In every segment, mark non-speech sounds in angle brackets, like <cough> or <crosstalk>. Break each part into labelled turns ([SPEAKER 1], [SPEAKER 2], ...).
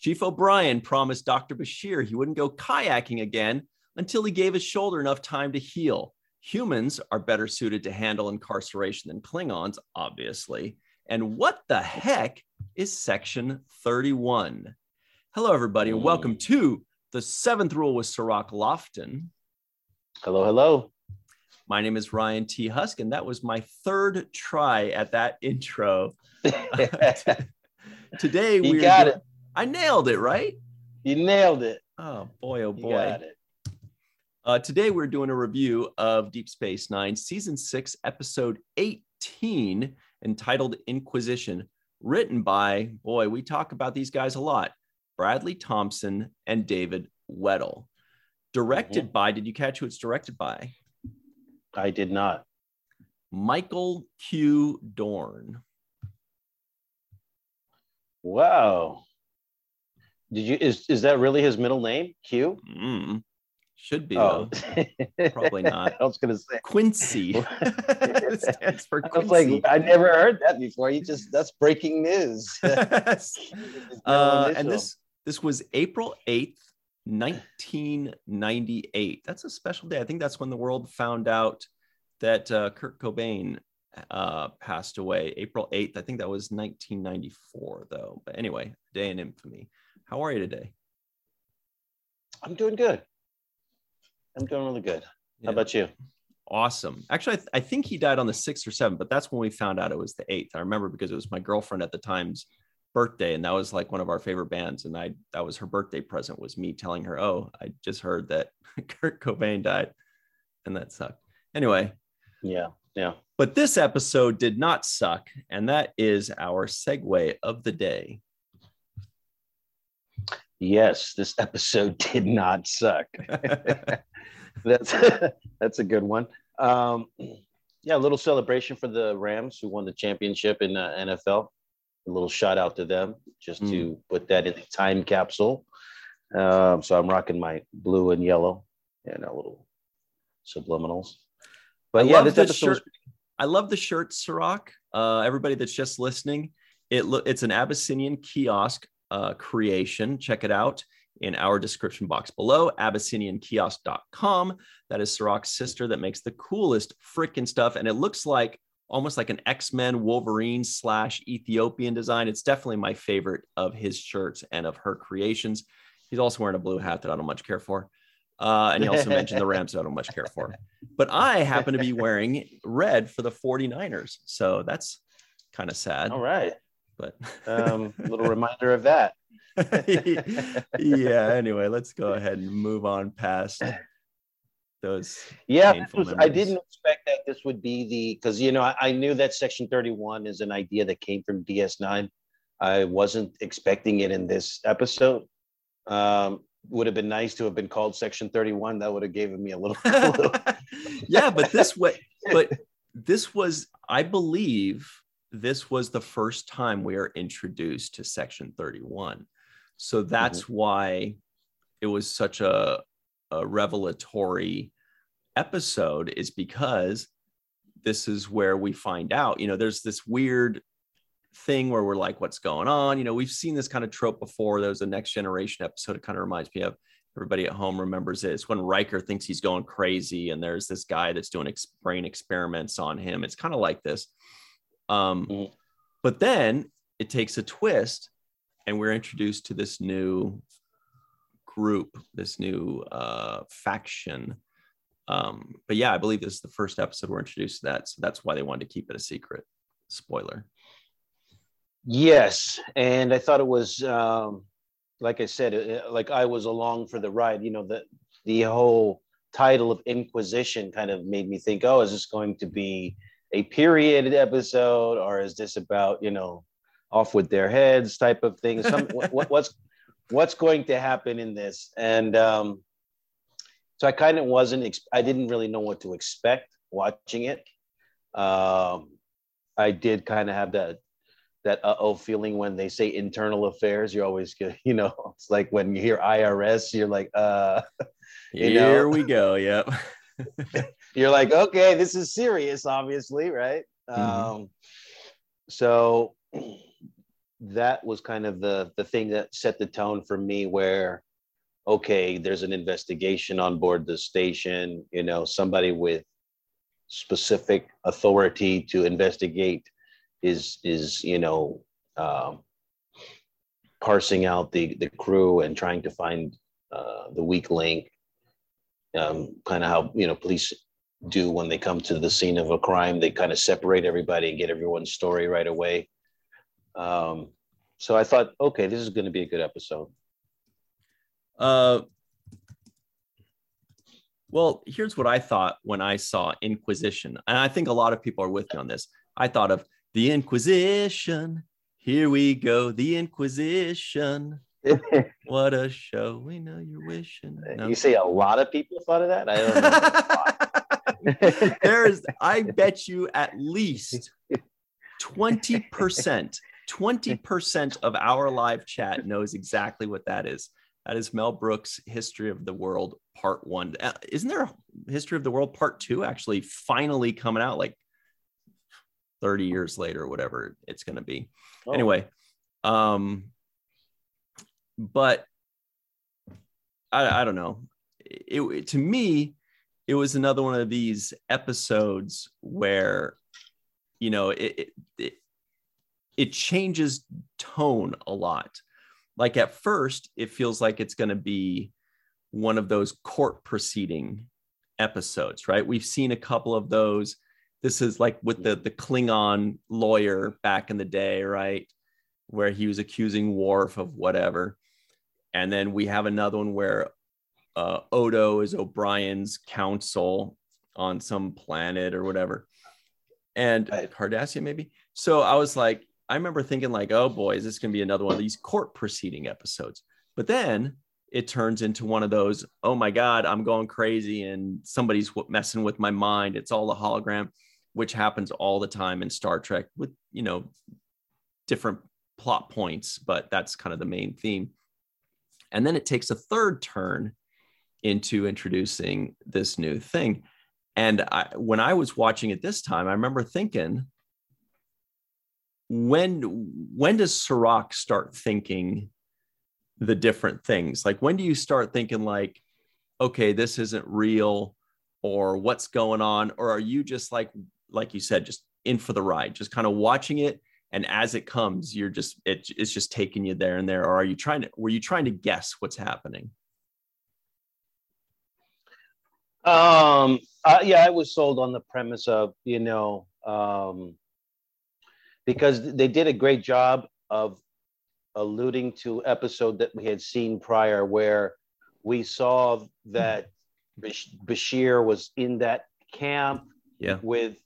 [SPEAKER 1] Chief O'Brien promised Dr. Bashir he wouldn't go kayaking again until he gave his shoulder enough time to heal. Humans are better suited to handle incarceration than Klingons, obviously. And what the heck is Section 31? Hello, everybody, and welcome to the seventh rule with Cirroc Lofton.
[SPEAKER 2] Hello, hello.
[SPEAKER 1] My name is Ryan T. Husk, and that was my third try at that intro. <laughs> <laughs> Today we
[SPEAKER 2] got it.
[SPEAKER 1] I nailed it, right?
[SPEAKER 2] You nailed it.
[SPEAKER 1] Oh boy, oh
[SPEAKER 2] You
[SPEAKER 1] boy.
[SPEAKER 2] got it.
[SPEAKER 1] Uh, today we're doing a review of Deep Space Nine, Season 6, Episode 18, entitled Inquisition, written by, boy, we talk about these guys a lot, Bradley Thompson and David Weddle. Directed
[SPEAKER 2] Mm-hmm.
[SPEAKER 1] by, did you catch who it's directed by?
[SPEAKER 2] I did not.
[SPEAKER 1] Michael Q. Dorn.
[SPEAKER 2] Wow. Did you is is that really his middle name? Q?
[SPEAKER 1] Mm, should be,
[SPEAKER 2] Oh,
[SPEAKER 1] though. Probably <laughs> not.
[SPEAKER 2] I was gonna say.
[SPEAKER 1] Quincy. <laughs> It stands for
[SPEAKER 2] I was
[SPEAKER 1] Quincy.
[SPEAKER 2] like, I never heard that before. You just that's breaking news. <laughs>
[SPEAKER 1] Uh, and this this was April 8th, 1998. That's a special day. I think that's when the world found out that uh, Kurt Cobain uh, passed away. April 8th. I think that was 1994, though. But anyway, day in infamy. How are you today?
[SPEAKER 2] I'm doing good. I'm doing really good.
[SPEAKER 1] Yeah.
[SPEAKER 2] How about you?
[SPEAKER 1] Awesome. Actually, I, th- I think he died on the 6th or 7th, but that's when we found out it was the 8th. I remember because it was my girlfriend at the time's birthday and that was like one of our favorite bands and I that was her birthday present was me telling her, "Oh, I just heard that <laughs> Kurt Cobain died." And that sucked. Anyway,
[SPEAKER 2] Yeah, yeah.
[SPEAKER 1] but this episode did not suck and that is our segue of the day.
[SPEAKER 2] Yes, this episode <laughs> did not suck. <laughs> <laughs> that's that's a good one. Um, yeah, a little celebration for the Rams who won the championship in uh, NFL. A little shout out to them, just to put that in the time capsule. Um, so I'm rocking my blue and yellow and a little subliminals. But
[SPEAKER 1] I
[SPEAKER 2] yeah, this episode was
[SPEAKER 1] shirt. I love the shirt, Cirroc. Uh, everybody that's just listening, it lo- it's an Abyssinian kiosk uh, creation. Check it out in our description box below, abyssiniankiosk.com. That is Cirroc's sister that makes the coolest freaking stuff. And it looks like almost like an X-Men Wolverine slash Ethiopian design. It's definitely my favorite of his shirts and of her creations. He's also wearing a blue hat that I don't much care for. Uh, and he also mentioned the Rams that I don't much care for. But I happen to be wearing red for the 49ers. So that's kind of sad.
[SPEAKER 2] all right.
[SPEAKER 1] But
[SPEAKER 2] Um, <laughs> little reminder of that. <laughs>
[SPEAKER 1] yeah, anyway, let's go ahead and move on past those.
[SPEAKER 2] Yeah, was, I didn't expect that this would be the because you know I, I knew that Section 31 is an idea that came from DS9. I wasn't expecting it in this episode. Um, would have been nice to have been called Section 31. That would have given me a little. clue. <laughs>
[SPEAKER 1] yeah, but this way, but this was, I believe, this was the first time we are introduced to Section 31. So mm-hmm. that's why it was such a, a revelatory episode, is because this is where we find out, you know, there's this weird thing where we're like, what's going on? You know, we've seen this kind of trope before. There was a next generation episode. It kind of reminds me of everybody at home remembers it. It's when Riker thinks he's going crazy, and there's this guy that's doing ex- brain experiments on him. It's kind of like this. Um,
[SPEAKER 2] Mhm.
[SPEAKER 1] But then it takes a twist, and we're introduced to this new group, this new uh, faction. Um, but yeah, I believe this is the first episode we're introduced to that. So that's why they wanted to keep it a secret. Spoiler.
[SPEAKER 2] Yes, and I thought it was um, like I said, like I was along for the ride. You know, the the whole title of Inquisition kind of made me think, oh, is this going to be a period episode, or is this about you know off with their heads type of thing? Some what, <laughs> what- what's what's going to happen in this? And um, so I kind of wasn't. Ex- I didn't really know what to expect watching it. Um, I did kind of have that that uh oh feeling when they say internal affairs. You're always good, <laughs> you know. It's like when you hear IRS, you're like, uh, <laughs> You know?
[SPEAKER 1] Here we go. Yep.
[SPEAKER 2] You're like, okay, this is serious, obviously, right?
[SPEAKER 1] Mhm.
[SPEAKER 2] Um, so that was kind of the the thing that set the tone for me where okay there's an investigation on board the station you know somebody with specific authority to investigate is is you know um, parsing out the the crew and trying to find uh, the weak link um, kind of how you know police do when they come to the scene of a crime they kind of separate everybody and get everyone's story right away um, so i thought okay this is going to be a good episode
[SPEAKER 1] uh, well, here's what I thought when I saw Inquisition. And I think a lot of people are with me on this. I thought of the Inquisition. Here we go, the Inquisition. <laughs> what a show. We know you're wishing.
[SPEAKER 2] No. You say a lot of people thought of that? I
[SPEAKER 1] don't know. <laughs> <laughs> There's, I <laughs> bet you at least 20%, 20% of our live chat knows exactly what that is. That is Mel Brooks' History of the World Part One. Uh, isn't there a History of the World Part Two actually finally coming out like 30 years later, whatever it's going to be? Oh. Anyway, um, but I, I don't know. It, it, to me, it was another one of these episodes where, you know, it, it, it changes tone a lot. Like at first it feels like it's going to be one of those court proceeding episodes right? We've seen a couple of those. This is like with the the klingon lawyer back in the day right? Where he was accusing Worf of whatever. And then we have another one where uh, odo is o'brien's counsel on some planet or whatever and Cardassia maybe so i was like I remember thinking like, oh boy, is this going to be another one of these court proceeding episodes? But then it turns into one of those, oh my God, I'm going crazy and somebody's messing with my mind. It's all a hologram, which happens all the time in Star Trek with, you know, different plot points, but that's kind of the main theme. And then it takes a third turn into introducing this new thing. And I, when I was watching it this time, I remember thinking, when when does Cirroc start thinking the different things? Like when do you start thinking like, okay, this isn't real, or what's going on, or are you just like like you said, just in for the ride, just kind of watching it, and as it comes, you're just it, it's just taking you there and there, or are you trying to were you trying to guess what's happening?
[SPEAKER 2] Um. Uh, yeah, I was sold on the premise of you know um, because they did a great job of alluding to episode that we had seen prior where we saw that Bashir was in that camp
[SPEAKER 1] yeah.
[SPEAKER 2] with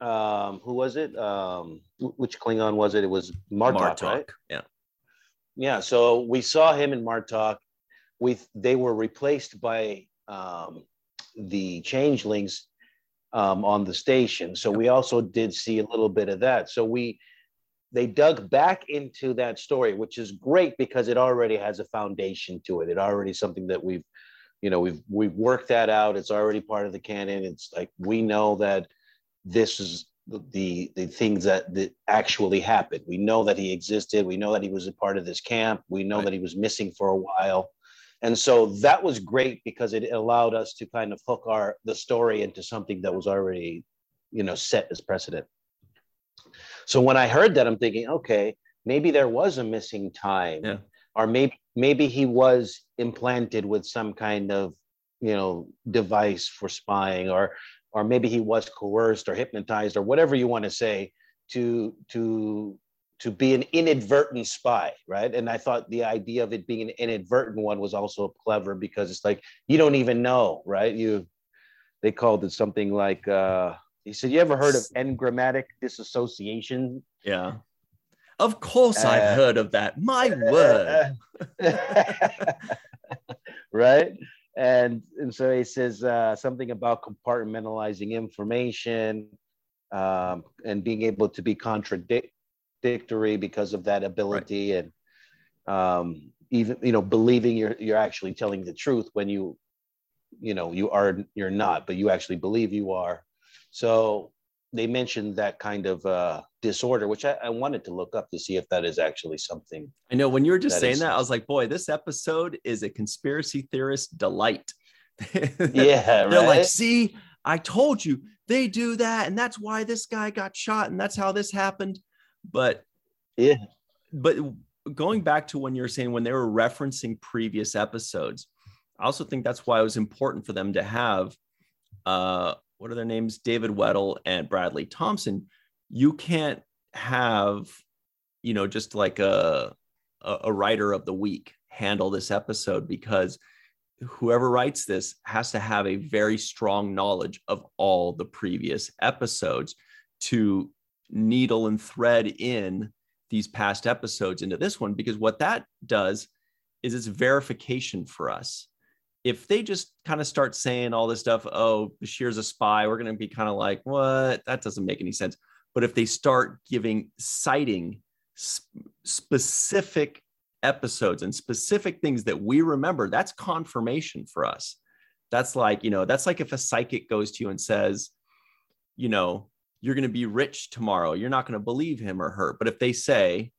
[SPEAKER 2] um, who was it? Um, which Klingon was it? It was Martok, Martok, right?
[SPEAKER 1] Yeah.
[SPEAKER 2] Yeah. So we saw him in Martok. We they were replaced by um, the changelings um, on the station. So we also did see a little bit of that. So we they dug back into that story, which is great because it already has a foundation to it. It already something that we've, you know, we've we've worked that out. It's already part of the canon. It's like we know that this is the the, things that that actually happened. We know that he existed. We know that he was a part of this camp. We know right. that he was missing for a while and so that was great because it allowed us to kind of hook our the story into something that was already you know set as precedent so when i heard that i'm thinking okay maybe there was a missing time
[SPEAKER 1] yeah.
[SPEAKER 2] or maybe maybe he was implanted with some kind of you know device for spying or or maybe he was coerced or hypnotized or whatever you want to say to to to be an inadvertent spy, right? And I thought the idea of it being an inadvertent one was also clever because it's like you don't even know, right? You they called it something like uh he said, You ever heard of engrammatic disassociation?
[SPEAKER 1] Yeah. Of course uh, I've heard of that. My word. <laughs>
[SPEAKER 2] right? And and so he says uh, something about compartmentalizing information um, and being able to be contradict victory because of that ability right. and um, even you know believing you're you're actually telling the truth when you you know you are you're not but you actually believe you are so they mentioned that kind of uh, disorder, which I, I, wanted to look up to see if that is actually something.
[SPEAKER 1] I know when you were just that saying is, that, I was like, boy, this episode is a conspiracy theorist delight. <laughs>
[SPEAKER 2] yeah,
[SPEAKER 1] they're right? like, see, I told you they do that, and that's why this guy got shot, and that's how this happened. But
[SPEAKER 2] yeah,
[SPEAKER 1] but going back to when you're saying when they were referencing previous episodes, I also think that's why it was important for them to have uh what are their names? David Weddle and Bradley Thompson. You can't have, you know, just like a a writer of the week handle this episode because whoever writes this has to have a very strong knowledge of all the previous episodes to needle and thread in these past episodes into this one because what that does is it's verification for us. If they just kind of start saying all this stuff oh bashir's a spy we're going to be kind of like what? That doesn't make any sense. But if they start giving citing sp- specific episodes and specific things that we remember, that's confirmation for us. That's like, you know, that's like if a psychic goes to you and says, you know, you're going to be rich tomorrow, you're not going to believe him or her. But if they say,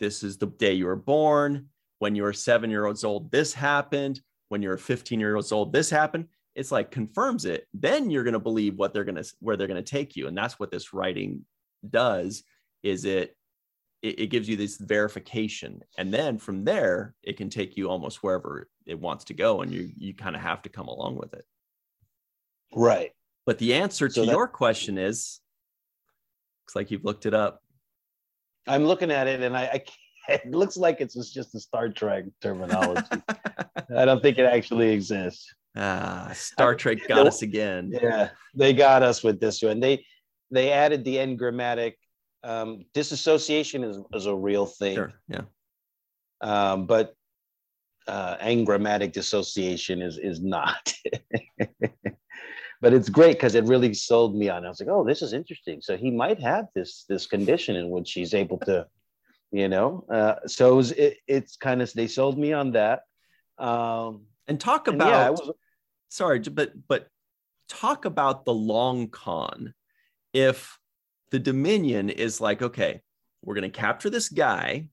[SPEAKER 1] this is the day you were born, when you were seven years old, this happened, when you were 15 years old, this happened, it's like confirms it. Then you're going to believe what they're going to, where they're going to take you. And that's what this writing does is it it, it, gives you this verification and then from there it can take you almost wherever it wants to go and you you kind of have to come along with it
[SPEAKER 2] right
[SPEAKER 1] but the answer so to that, your question is looks like you've looked it up
[SPEAKER 2] i'm looking at it and i, I <laughs> it looks like it's just a star trek terminology i don't think it actually exists
[SPEAKER 1] ah star trek got us again
[SPEAKER 2] yeah they got us with this one they they added the engrammatic um, disassociation is, is a real thing.
[SPEAKER 1] Sure. Yeah.
[SPEAKER 2] Um, but uh, engrammatic dissociation is is not. <laughs> but it's great because it really sold me on. I was like, oh, this is interesting. So he might have this this condition in which he's able to, you know. Uh, so it, was, it it's kind of they sold me on that. Um,
[SPEAKER 1] and talk about. And yeah, was, sorry, but but talk about the long con. If the Dominion is like, okay, we're going to capture this guy,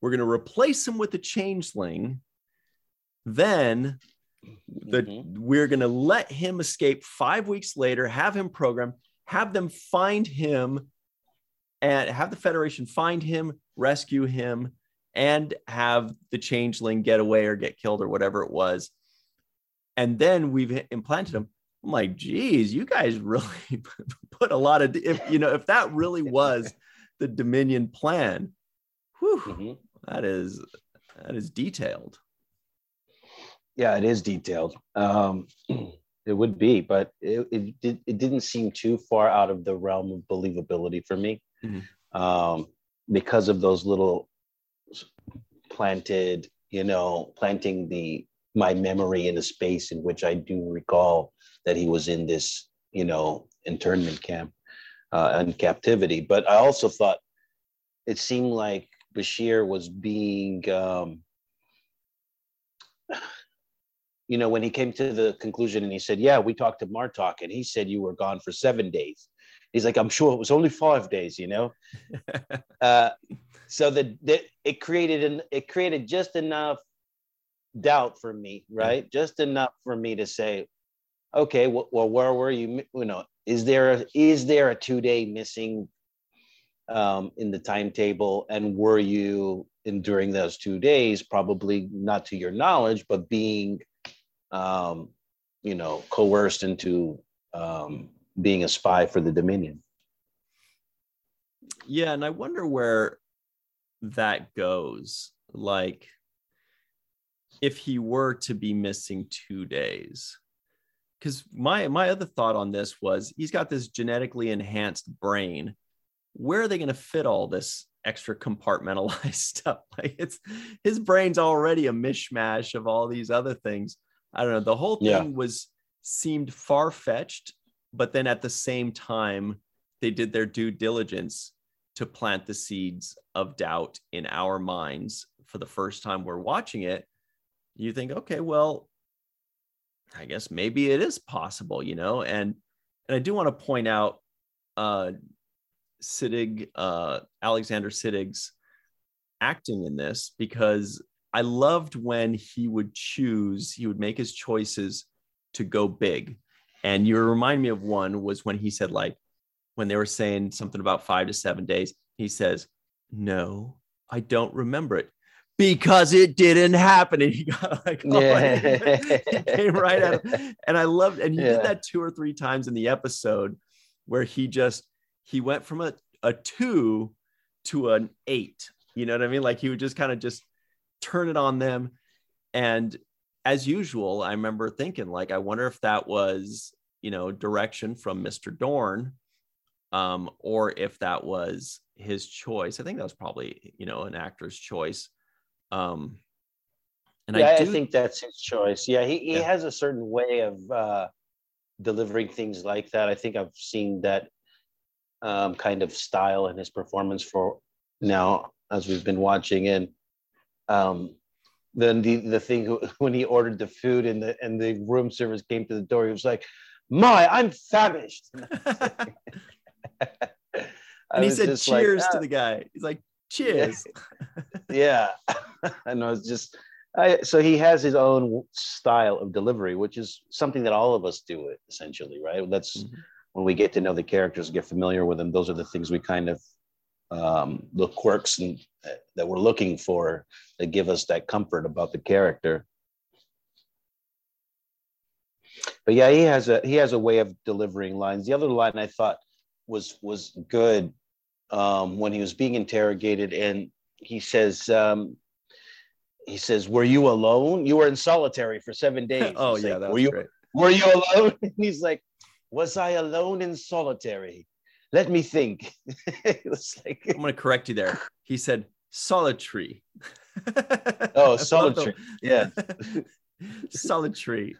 [SPEAKER 1] we're going to replace him with a changeling, then the, mm-hmm. we're going to let him escape five weeks later, have him programmed, have them find him, and have the Federation find him, rescue him, and have the changeling get away or get killed or whatever it was. And then we've implanted him. I'm like, geez, you guys <laughs> really put a lot of, if you know, if that really <laughs> was the Dominion plan, whew, mm-hmm. that is that is detailed.
[SPEAKER 2] Yeah, it is detailed. Um, <clears throat> it would be, but it, it, did, it didn't seem too far out of the realm of believability for me mm-hmm. um, because of those little planted, you know, planting the my memory in a space in which I do recall that he was in this, you know, internment camp uh, and captivity. But I also thought it seemed like Bashir was being, um, you know, when he came to the conclusion and he said, "Yeah, we talked to Martok, and he said you were gone for seven days." He's like, "I'm sure it was only five days," you know. <laughs> uh, so that it created an it created just enough doubt for me, right? Just enough for me to say, okay, well, well where were you? You know, is there a, is there a two day missing um, in the timetable, and were you in during those two days, probably not to your knowledge, but being, um, you know, coerced into um, being a spy for the Dominion?
[SPEAKER 1] Yeah, and I wonder where that goes. Like, if he were to be missing two days because my my other thought on this was he's got this genetically enhanced brain where are they going to fit all this extra compartmentalized <laughs> stuff like it's his brain's already a mishmash of all these other things i don't know the whole thing yeah. was seemed far-fetched but then at the same time they did their due diligence to plant the seeds of doubt in our minds for the first time we're watching it you think, okay, well, I guess maybe it is possible, you know, and and I do want to point out uh, Siddig, uh, Alexander Siddig's acting in this because I loved when he would choose, he would make his choices to go big. And you remind me of one was when he said, like, when they were saying something about five to seven days, he says, No, I don't remember it because it didn't happen. And he <laughs> got like, oh, yeah. he came right him. <laughs> And I loved, and he yeah. did that two or three times in the episode where he just, he went from a, a two to an eight. You know what I mean? Like he would just kind of just turn it on them. And as usual, I remember thinking, like, I wonder if that was, you know, direction from Mr. Dorn, um, or if that was his choice. I think that was probably, you know, an actor's choice. Um,
[SPEAKER 2] and yeah, I, do, I think that's his choice. Yeah, he, he yeah. has a certain way of uh, delivering things like that. I think I've seen that um, kind of style in his performance for now as we've been watching. And um, then the the thing <laughs> when he ordered the food and the and the room service came to the door, he was like, "My, I'm famished." <laughs> <laughs>
[SPEAKER 1] and he said, "Cheers like, ah. to the guy." He's like, "Cheers."
[SPEAKER 2] yeah, and I. It's just. I, so he has his own style of delivery, which is something that all of us do it essentially, right? That's mm-hmm. when we get to know the characters, get familiar with them. Those are the things we kind of um, the quirks and, uh, that we're looking for that give us that comfort about the character. But yeah, he has a he has a way of delivering lines. The other line I thought was was good um, when he was being interrogated, and he says um, he says, "Were you alone? You were in solitary for seven days." <laughs>
[SPEAKER 1] oh yeah,
[SPEAKER 2] like, were you
[SPEAKER 1] great.
[SPEAKER 2] were you alone? <laughs> And he's like, "Was I alone in solitary?" Let me think. <laughs> it
[SPEAKER 1] was like I'm going to correct you there. He said solitary.
[SPEAKER 2] oh, <laughs> solitary. Yeah. <laughs>
[SPEAKER 1] solitary.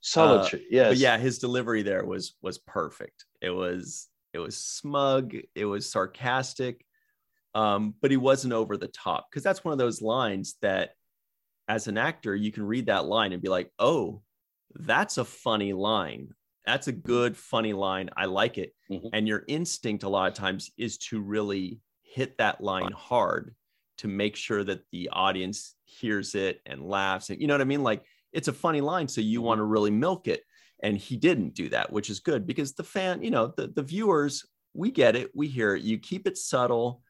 [SPEAKER 2] Solitary. Uh, yes.
[SPEAKER 1] But yeah, his delivery there was was perfect. It was it was smug. It was sarcastic. Um, but he wasn't over the top because that's one of those lines that, as an actor, you can read that line and be like, "Oh, that's a funny line." That's a good funny line. I like it. Mm-hmm. and your instinct a lot of times is to really hit that line hard to make sure that the audience hears it and laughs. And you know what i mean? Like it's a funny line so you want to really milk it. And he didn't do that which is good because the fan you know the, the viewers we get it we hear it. You keep it subtle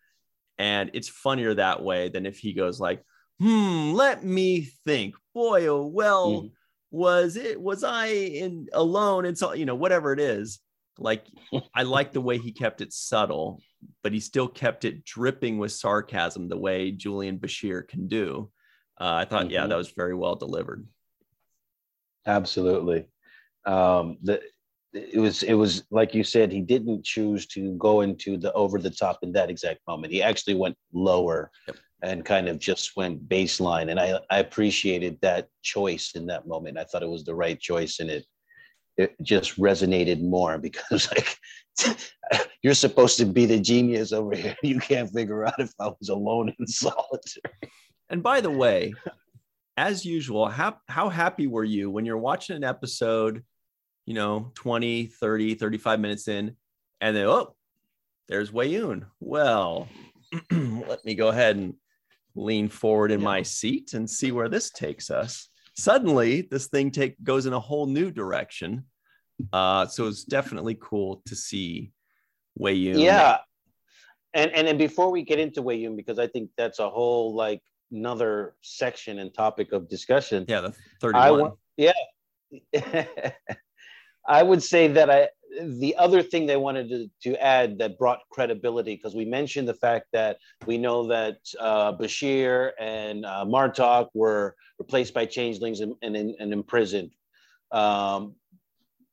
[SPEAKER 1] and it's funnier that way than if he goes like hmm let me think. Boy oh well mm-hmm was it was i in alone? And so you know whatever it is like i like the way he kept it subtle but he still kept it dripping with sarcasm the way julian bashir can do. Uh, i thought mm-hmm. yeah that was very well delivered.
[SPEAKER 2] Absolutely. Um the it was it was like you said he didn't choose to go into the over the top in that exact moment. He actually went lower yep and kind of just went baseline. And I, I appreciated that choice in that moment. I thought it was the right choice and it it just resonated more because <laughs> like <laughs> you're supposed to be the genius over here. You can't figure out if I was alone in <laughs> solitary.
[SPEAKER 1] And by the way, as usual, how, how happy were you when you're watching an episode, you know, 20, 30, 35 minutes in, and then, oh, there's Weyoun. Well, <clears throat> let me go ahead and lean forward in yeah. my seat and see where this takes us. Suddenly, this thing take goes in a whole new direction. Uh, so it's definitely cool to see Weyoun.
[SPEAKER 2] Yeah, and and and before we get into Weyoun, because I think that's a whole like another section and topic of discussion.
[SPEAKER 1] Yeah, the thirty-one.
[SPEAKER 2] yeah, <laughs> I would say that I the other thing they wanted to, to add that brought credibility, because we mentioned the fact that we know that uh, Bashir and uh, Martok were replaced by changelings and, and, and imprisoned. Um,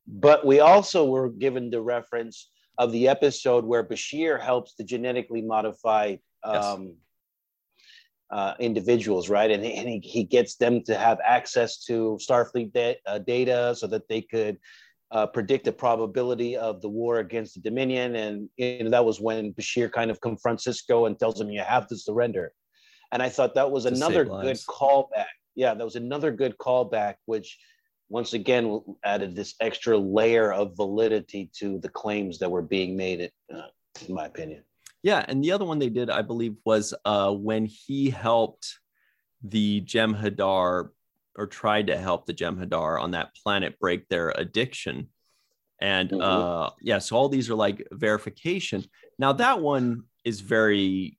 [SPEAKER 2] but we also were given the reference of the episode where Bashir helps to genetically modify um, yes. uh, individuals, right? And, and he, he gets them to have access to Starfleet da- uh, data so that they could uh, predict the probability of the war against the Dominion. And you know, that was when Bashir kind of confronts Sisko and tells him, you have to surrender. And I thought that was to another good callback. Yeah, that was another good callback, which once again added this extra layer of validity to the claims that were being made, uh, in my opinion.
[SPEAKER 1] Yeah, and the other one they did, I believe, was uh, when he helped the Jem'Hadar or tried to help the Jem'Hadar on that planet break their addiction. And mm-hmm. uh, yeah, so all these are like verification. Now that one is very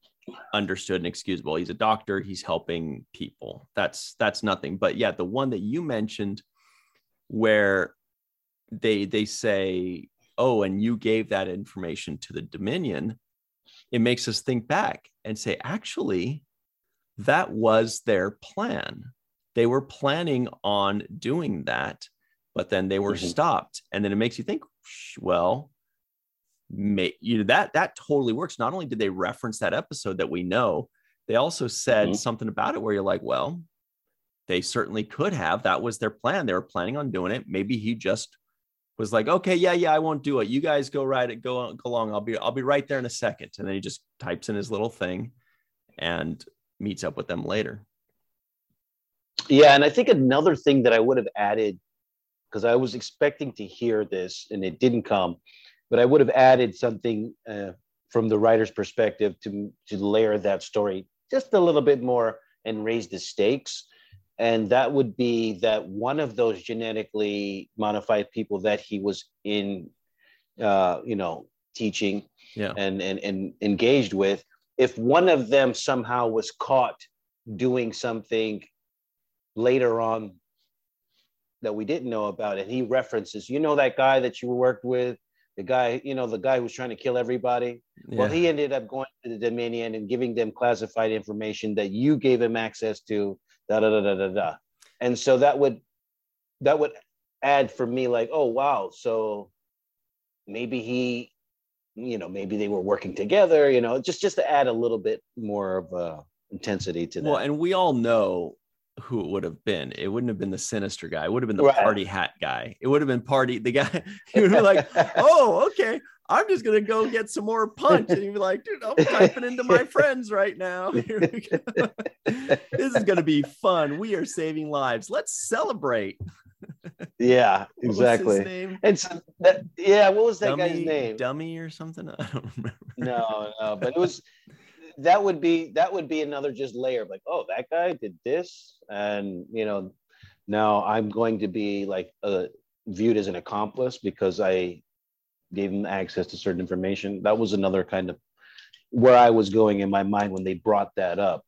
[SPEAKER 1] understood and excusable. He's a doctor. He's helping people. That's that's nothing. But yeah, the one that you mentioned, where they they say, "Oh, and you gave that information to the Dominion," it makes us think back and say, actually, that was their plan. They were planning on doing that, but then they were mm-hmm. stopped. And then it makes you think, well, may, you know that that totally works. Not only did they reference that episode that we know, they also said mm-hmm. something about it where you're like, well, they certainly could have. That was their plan. They were planning on doing it. Maybe he just was like, okay, yeah, yeah, I won't do it. You guys go right it, go, go along. I'll be, I'll be right there in a second. And then he just types in his little thing and meets up with them later.
[SPEAKER 2] Yeah, and I think another thing that I would have added, because I was expecting to hear this and it didn't come, but I would have added something uh, from the writer's perspective to to layer that story just a little bit more and raise the stakes and that would be that one of those genetically modified people that he was in uh, you know teaching yeah. and, and and engaged with if one of them somehow was caught doing something later on that we didn't know about and he references you know that guy that you worked with the guy you know the guy who's trying to kill everybody yeah. well he ended up going to the dominion and giving them classified information that you gave him access to da da da da da da. And so that would that would add for me like, oh wow, so maybe he, you know, maybe they were working together, you know, just just to add a little bit more of uh, intensity to that.
[SPEAKER 1] Well, and we all know who it would have been. It wouldn't have been the sinister guy. It would have been the right. party hat guy. It would have been party the guy. <laughs> He would be like, <laughs> "Oh, okay, I'm just gonna go get some more punch," and he'd be like, "Dude, I'm typing into my <laughs> friends right now. this is gonna be fun. We are saving lives. Let's celebrate."
[SPEAKER 2] Yeah, exactly. And so that, yeah, what was that
[SPEAKER 1] dummy,
[SPEAKER 2] guy's name?
[SPEAKER 1] Dummy or something? I don't remember.
[SPEAKER 2] No, no, but it was that would be that would be another just layer of like oh that guy did this and you know now i'm going to be like uh, viewed as an accomplice because i gave him access to certain information that was another kind of where i was going in my mind when they brought that up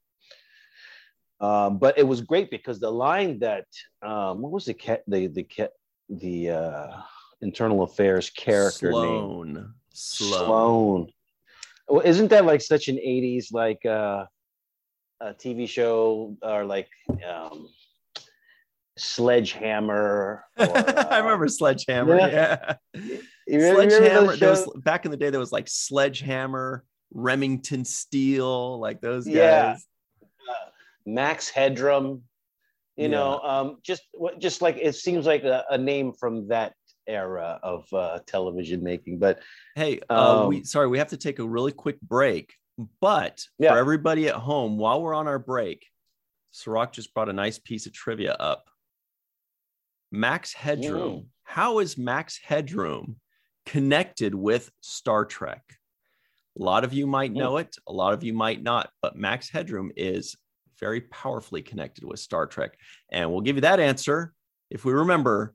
[SPEAKER 2] um, but it was great because the line that um, what was the cat the the cat the uh, internal affairs character
[SPEAKER 1] Sloan.
[SPEAKER 2] name Sloan. Sloan isn't that like such an 80s like uh a TV show or like um Sledgehammer. Or, <laughs> uh,
[SPEAKER 1] I remember Sledgehammer. Yeah. yeah. Sledgehammer. There was back in the day. There was like Sledgehammer, Remington Steele, like those guys. Yeah.
[SPEAKER 2] Uh, Max Headroom. You yeah. know, um, just just like it seems like a, a name from that era of uh, television making. But
[SPEAKER 1] hey, uh, um, we sorry, we have to take a really quick break. But yeah. for everybody at home, while we're on our break, Cirroc just brought a nice piece of trivia up. Max Headroom. Mm. How is Max Headroom connected with Star Trek? A lot of you might know it, a lot of you might not, but Max Headroom is very powerfully connected with Star Trek. And we'll give you that answer if we remember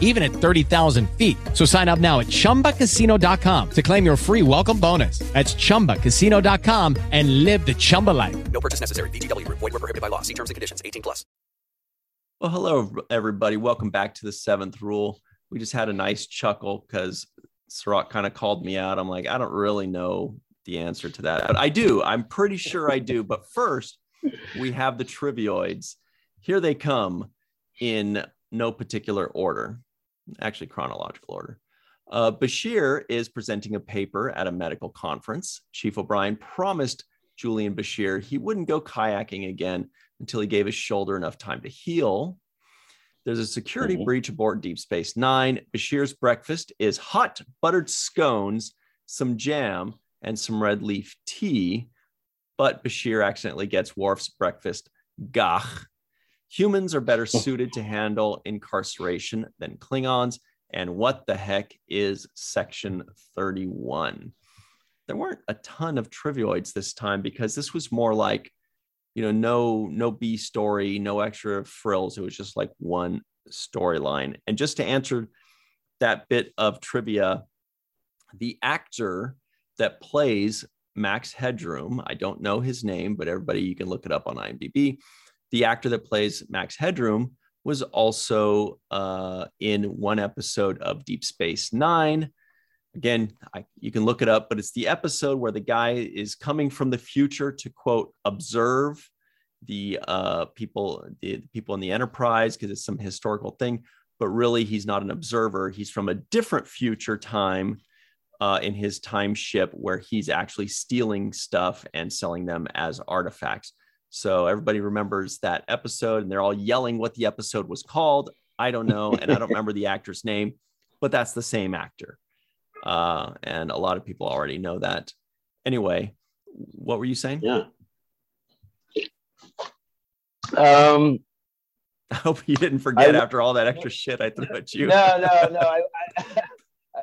[SPEAKER 3] even at 30,000 feet. So sign up now at chumbacasino.com to claim your free welcome bonus. That's chumbacasino.com and live the Chumba life.
[SPEAKER 4] No purchase necessary. VGW, void, were prohibited by law. See terms and conditions 18 plus.
[SPEAKER 1] Well, hello, everybody. Welcome back to the seventh rule. We just had a nice chuckle because Cirroc kind of called me out. I'm like, I don't really know the answer to that. But I do. I'm pretty sure I do. But first, we have the trivioids. Here they come in no particular order, actually chronological order. Uh, Bashir is presenting a paper at a medical conference. Chief O'Brien promised Julian Bashir, he wouldn't go kayaking again until he gave his shoulder enough time to heal. There's a security
[SPEAKER 2] Mhm.
[SPEAKER 1] breach aboard Deep Space Nine. Bashir's breakfast is hot buttered scones, some jam, and some red leaf tea. But Bashir accidentally gets Worf's breakfast gagh. Humans are better oh. suited to handle incarceration than Klingons. And what the heck is Section 31? There weren't a ton of trivioids this time because this was more like, you know, no no B story, no extra frills. It was just like one storyline. And just to answer that bit of trivia, the actor that plays Max Headroom, I don't know his name, but everybody you can look it up on IMDb. The actor that plays Max Headroom was also uh, in one episode of Deep Space Nine. Again, I, you can look it up, but it's the episode where the guy is coming from the future to quote observe the uh, people, the, the people in the Enterprise, because it's some historical thing. But really, he's not an observer. He's from a different future time uh, in his time ship where he's actually stealing stuff and selling them as artifacts. So everybody remembers that episode, and they're all yelling what the episode was called. I don't know, and I don't <laughs> remember the actor's name, but that's the same actor. Uh, and a lot of people already know that. Anyway, what were you saying?
[SPEAKER 2] Yeah. Um, <laughs>
[SPEAKER 1] I hope you didn't forget
[SPEAKER 2] I-
[SPEAKER 1] after all that extra shit I threw at you.
[SPEAKER 2] no, no, no. <laughs> I, I,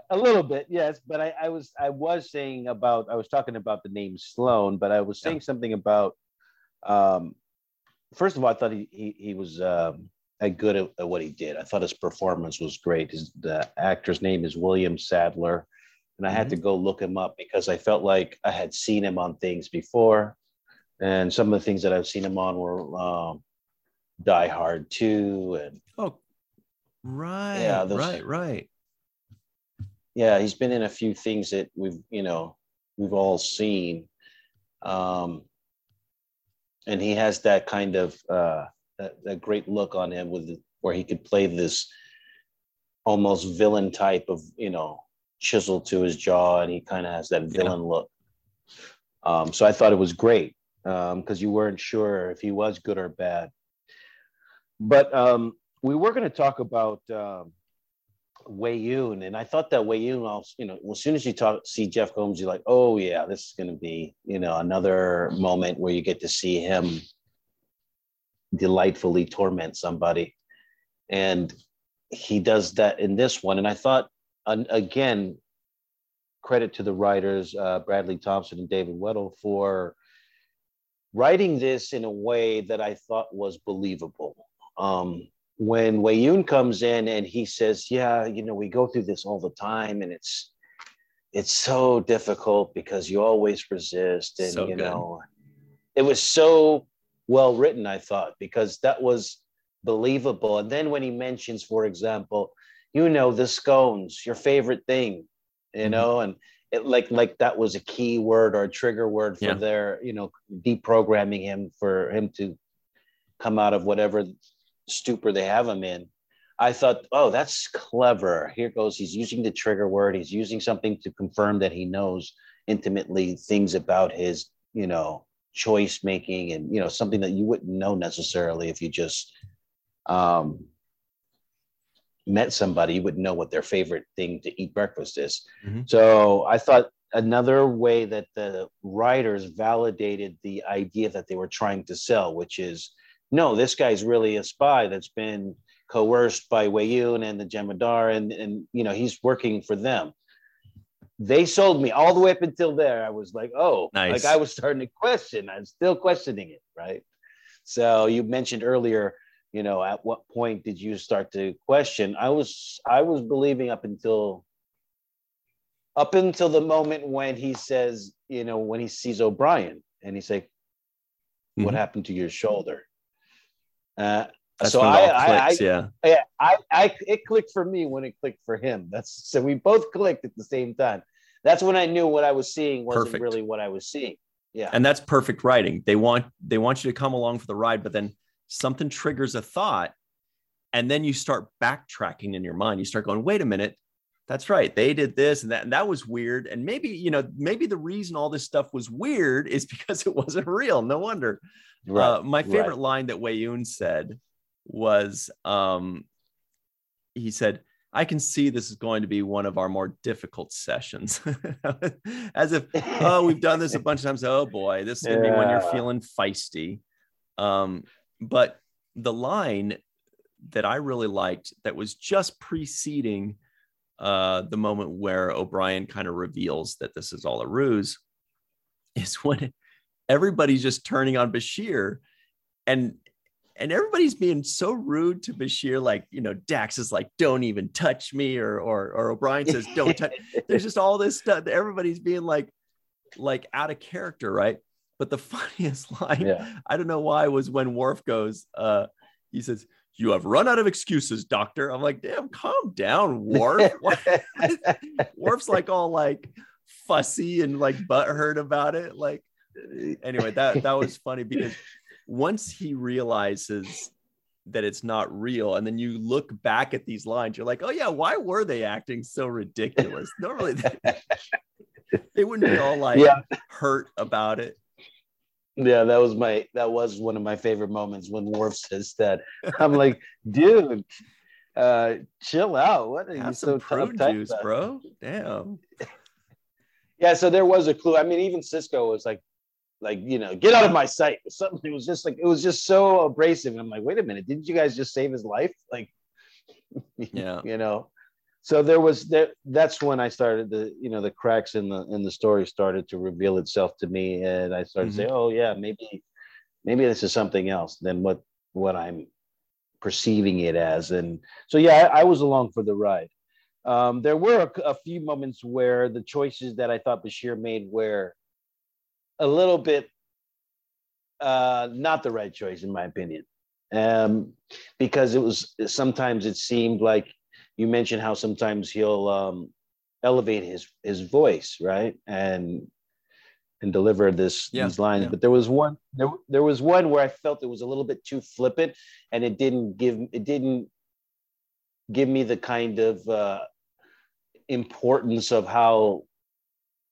[SPEAKER 2] a little bit, yes. But I, I was, I was saying about, I was talking about the name Sloan, but I was saying something about. Um, first of all, I thought he he, he was um, good at, at what he did. I thought his performance was great. His the actor's name is William Sadler, and I had to go look him up because I felt like I had seen him on things before, and some of the things that I've seen him on were um, Die Hard Two and
[SPEAKER 1] Oh, right.
[SPEAKER 2] Yeah, those-
[SPEAKER 1] right, right.
[SPEAKER 2] yeah he's been in a few things that we've you know we've all seen um and he has that kind of uh that, that great look on him with where he could play this almost villain type of you know chisel to his jaw and he kind of has that
[SPEAKER 1] Yeah.
[SPEAKER 2] villain look um so i thought it was great um because you weren't sure if he was good or bad but um we were going to talk about um Weyoun, and I thought that Weyoun, also, you know, as soon as you talk, see Jeff Combs, you're like, oh yeah, this is going to be, you know, another moment where you get to see him delightfully torment somebody, and he does that in this one. And I thought, again, credit to the writers, uh, Bradley Thompson and David Weddle, for writing this in a way that I thought was believable. Um, when Weyoun comes in and he says, "Yeah, you know, we go through this all the time, and it's it's so difficult because you always resist, and
[SPEAKER 1] So
[SPEAKER 2] you
[SPEAKER 1] good.
[SPEAKER 2] know, it was so well written. I thought because that was believable. And then when he mentions, for example, you know, the scones, your favorite thing, you
[SPEAKER 1] Mhm.
[SPEAKER 2] know, and it like like that was a key word or a trigger word for
[SPEAKER 1] Yeah.
[SPEAKER 2] their, you know, deprogramming him for him to come out of whatever stupor they have him in. I thought, oh, that's clever. Here goes. He's using the trigger word. He's using something to confirm that he knows intimately things about his, you know, choice making and, you know, something that you wouldn't know necessarily if you just um, met somebody, you wouldn't know what their favorite thing to eat breakfast is.
[SPEAKER 1] Mhm.
[SPEAKER 2] So I thought another way that the writers validated the idea that they were trying to sell, which is no, this guy's really a spy that's been coerced by Weyoun and the Jem'Hadar, and and you know he's working for them. They sold me all the way up until there. I was like, oh,
[SPEAKER 1] Nice.
[SPEAKER 2] like I was starting to question. I'm still questioning it, right? So you mentioned earlier, you know, at what point did you start to question? I was I was believing up until up until the moment when he says, you know, when he sees O'Brien and he's like, "What
[SPEAKER 1] Mhm.
[SPEAKER 2] happened to your shoulder?" Uh, so I, I,
[SPEAKER 1] clicks,
[SPEAKER 2] I,
[SPEAKER 1] yeah.
[SPEAKER 2] yeah, I, I, it clicked for me when it clicked for him. That's so we both clicked at the same time. That's when I knew what I was seeing wasn't
[SPEAKER 1] Perfect.
[SPEAKER 2] really what I was seeing. Yeah,
[SPEAKER 1] and that's perfect writing they want they want you to come along for the ride but then something triggers a thought and then you start backtracking in your mind you start going wait a minute That's right. They did this and that, and that was weird. And maybe, you know, maybe the reason all this stuff was weird is <laughs> because it wasn't real. No wonder.
[SPEAKER 2] Right,
[SPEAKER 1] Uh, my favorite
[SPEAKER 2] right.
[SPEAKER 1] line that Weyoun said was um, he said, I can see this is going to be one of our more difficult sessions. <laughs> As if, oh, we've done this a <laughs> bunch of times. Oh boy, this is going to be when you're feeling feisty. Um, but the line that I really liked that was just preceding uh, the moment where O'Brien kind of reveals that this is all a ruse is when everybody's just turning on Bashir and and everybody's being so rude to Bashir, like you know, Dax is like, "Don't even touch me," or or, or O'Brien says, "Don't touch." <laughs> There's just all this stuff. Everybody's being like, like out of character, right? But the <laughs> funniest line,
[SPEAKER 2] Yeah.
[SPEAKER 1] I don't know why, was when Worf goes, uh, he says, "You have run out of excuses, Doctor." I'm like, "Damn, calm down, Worf." <laughs> <laughs> Worf's like all like fussy and like butthurt about it. Like, anyway, that that was funny because once he realizes that it's not real, and then you look back at these lines, you're like, oh yeah, why were they acting so ridiculous? Normally they, <laughs> they wouldn't be all like
[SPEAKER 2] Yeah.
[SPEAKER 1] hurt about it.
[SPEAKER 2] Yeah, that was my that was one of my favorite moments when Worf says that. I'm like, dude, uh, chill out. What are you so
[SPEAKER 1] prune juice,
[SPEAKER 2] about?
[SPEAKER 1] bro. Damn. <laughs>
[SPEAKER 2] Yeah, so there was a clue. I mean, even Sisko was like, like you know, get out of my sight. Something. It was just like it was just so abrasive. And I'm like, wait a minute, didn't you guys just save his life? Like, <laughs>
[SPEAKER 1] Yeah.
[SPEAKER 2] you know. So there was there. That's when I started the you know the cracks in the in the story started to reveal itself to me, and I started to say, oh yeah, maybe maybe this is something else than what what I'm perceiving it as. And so yeah, I, I was along for the ride. Um, there were a, a few moments where the choices that I thought Bashir made were a little bit uh, not the right choice, in my opinion, um, because it was sometimes it seemed like you mentioned how sometimes he'll um, elevate his his voice, right, and and deliver this
[SPEAKER 1] Yeah,
[SPEAKER 2] these lines.
[SPEAKER 1] yeah.
[SPEAKER 2] But there was one there, there was one where I felt it was a little bit too flippant, and it didn't give it didn't give me the kind of uh, importance of how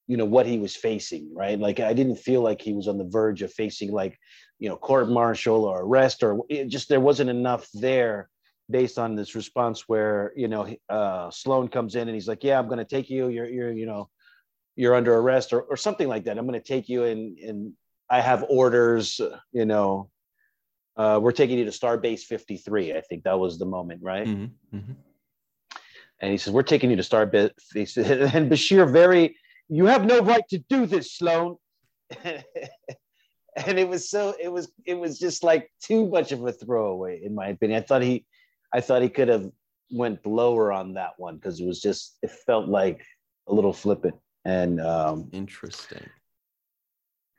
[SPEAKER 2] you know what he was facing right like i didn't feel like he was on the verge of facing like you know court martial or arrest or it just there wasn't enough there based on this response where you know uh sloan comes in and he's like yeah i'm going to take you you're you're you know you're under arrest or, or something like that i'm going to take you and and i have orders you know uh we're taking you to starbase 53 i think that was the moment right
[SPEAKER 1] Mhm, mhm.
[SPEAKER 2] and he says, "We're taking you to Starbase." <laughs> And Bashir, very, you have no right to do this, Sloan. <laughs> and it was so, it was, it was just like too much of a throwaway, in my opinion. I thought he, I thought he could have went lower on that one because it was just, it felt like a little flippant. And um,
[SPEAKER 1] Interesting.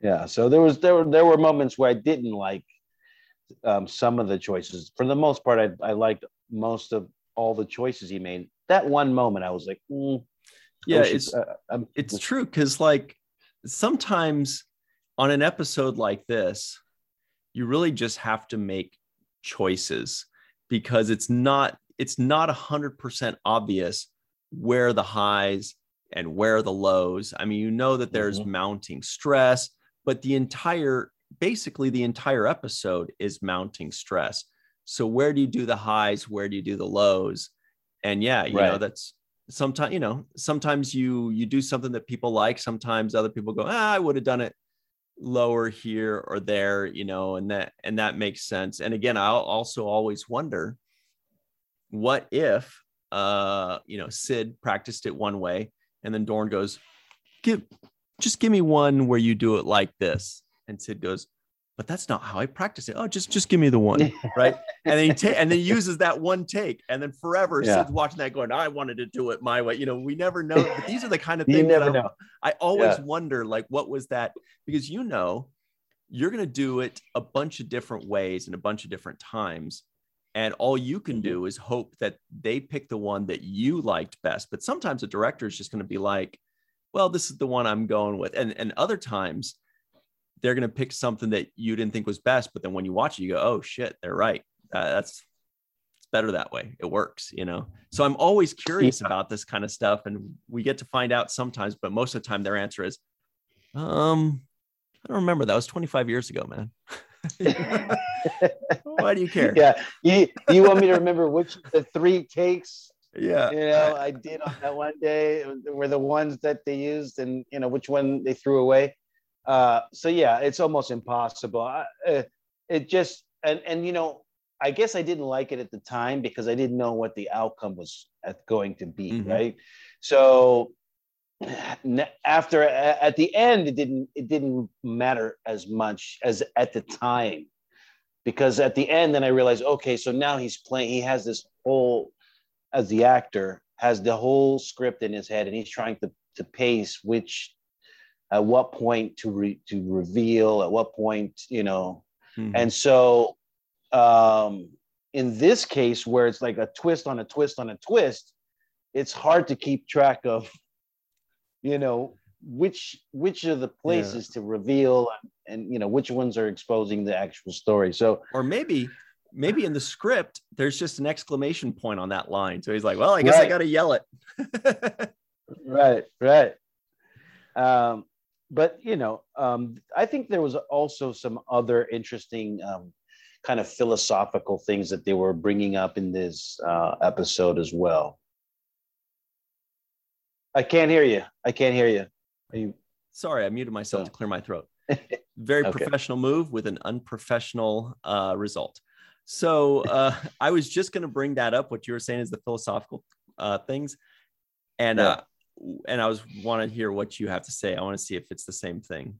[SPEAKER 2] yeah, so there was there were there were moments where I didn't like um, some of the choices. For the most part, I, I liked most of all the choices he made. That one moment, I was like, mm,
[SPEAKER 1] Yeah,
[SPEAKER 2] we
[SPEAKER 1] it's
[SPEAKER 2] uh, I'm-
[SPEAKER 1] it's true because like sometimes on an episode like this you really just have to make choices because it's not it's not a hundred percent obvious where the highs and where the lows. I mean you know that there's
[SPEAKER 2] Mhm.
[SPEAKER 1] mounting stress but the entire basically the entire episode is mounting stress. So where do you do the highs? Where do you do the lows? And yeah you know that's sometimes you know sometimes you you do something that people like. Sometimes other people go ah, i would have done it lower here or there you know and that and that makes sense. And again i'll also always wonder what if uh you know sid practiced it one way and then dorn goes give just give me one where you do it like this. And sid goes but that's not how i practice it oh just just give me the one <laughs> right and then he ta- and then he uses that one take and then forever
[SPEAKER 2] Yeah.
[SPEAKER 1] sid's watching that going i wanted to do it my way you know we never know but these are the kind of <laughs> things that I-
[SPEAKER 2] know.
[SPEAKER 1] I always
[SPEAKER 2] Yeah.
[SPEAKER 1] wonder, like, what was that? Because you know, you're going to do it a bunch of different ways and a bunch of different times. And all you can
[SPEAKER 2] Mm-hmm.
[SPEAKER 1] do is hope that they pick the one that you liked best. But sometimes a director is just going to be like, well, this is the one I'm going with. And, and other times they're going to pick something that you didn't think was best. But then when you watch it, you go, oh shit, they're right. Uh, that's, it's better that way. It works, you know. So I'm always curious yeah. about this kind of stuff, and we get to find out sometimes, but most of the time their answer is, um, I don't remember. That was 25 years ago, man. <laughs> Why do you care?
[SPEAKER 2] Yeah, you you want me to remember which the three takes?
[SPEAKER 1] Yeah,
[SPEAKER 2] you know, I did on that one day were the ones that they used, and you know which one they threw away. Uh, so yeah, it's almost impossible. I, uh, it just and and you know, I guess I didn't like it at the time because I didn't know what the outcome was going to be, mm-hmm. right? So after at the end it didn't it didn't matter as much as at the time because at the end then i realized okay so now he's playing he has this whole as the actor has the whole script in his head and he's trying to to pace which at what point to re, to reveal at what point you know mm-hmm. and so um in this case where it's like a twist on a twist on a twist it's hard to keep track of you know which which of the places yeah. to reveal and, and you know which ones are exposing the actual story so
[SPEAKER 1] or maybe maybe in the script there's just an exclamation point on that line so he's like well i guess right. i gotta yell it <laughs>
[SPEAKER 2] right right um but you know um i think there was also some other interesting um kind of philosophical things that they were bringing up in this uh, episode as well I can't hear you. I can't hear you. Are you?
[SPEAKER 1] Sorry, I muted myself oh. to clear my throat. <laughs> Very okay. professional move with an unprofessional uh, result. So uh, I was just going to bring that up. What you were saying is the philosophical uh, things, and yeah. And I was want to hear what you have to say. I want to see if it's the same thing.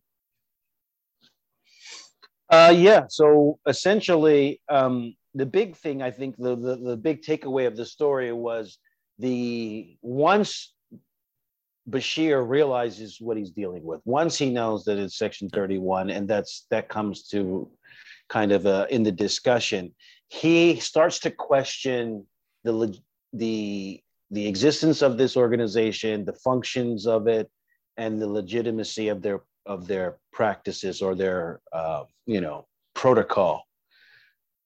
[SPEAKER 2] Uh, yeah. So essentially, um, the big thing I think the, the the big takeaway of the story was the once Bashir realizes what he's dealing with. Once he knows that it's Section 31, and that's that comes to kind of uh, in the discussion, he starts to question the the the existence of this organization, the functions of it, and the legitimacy of their of their practices or their uh, you know protocol.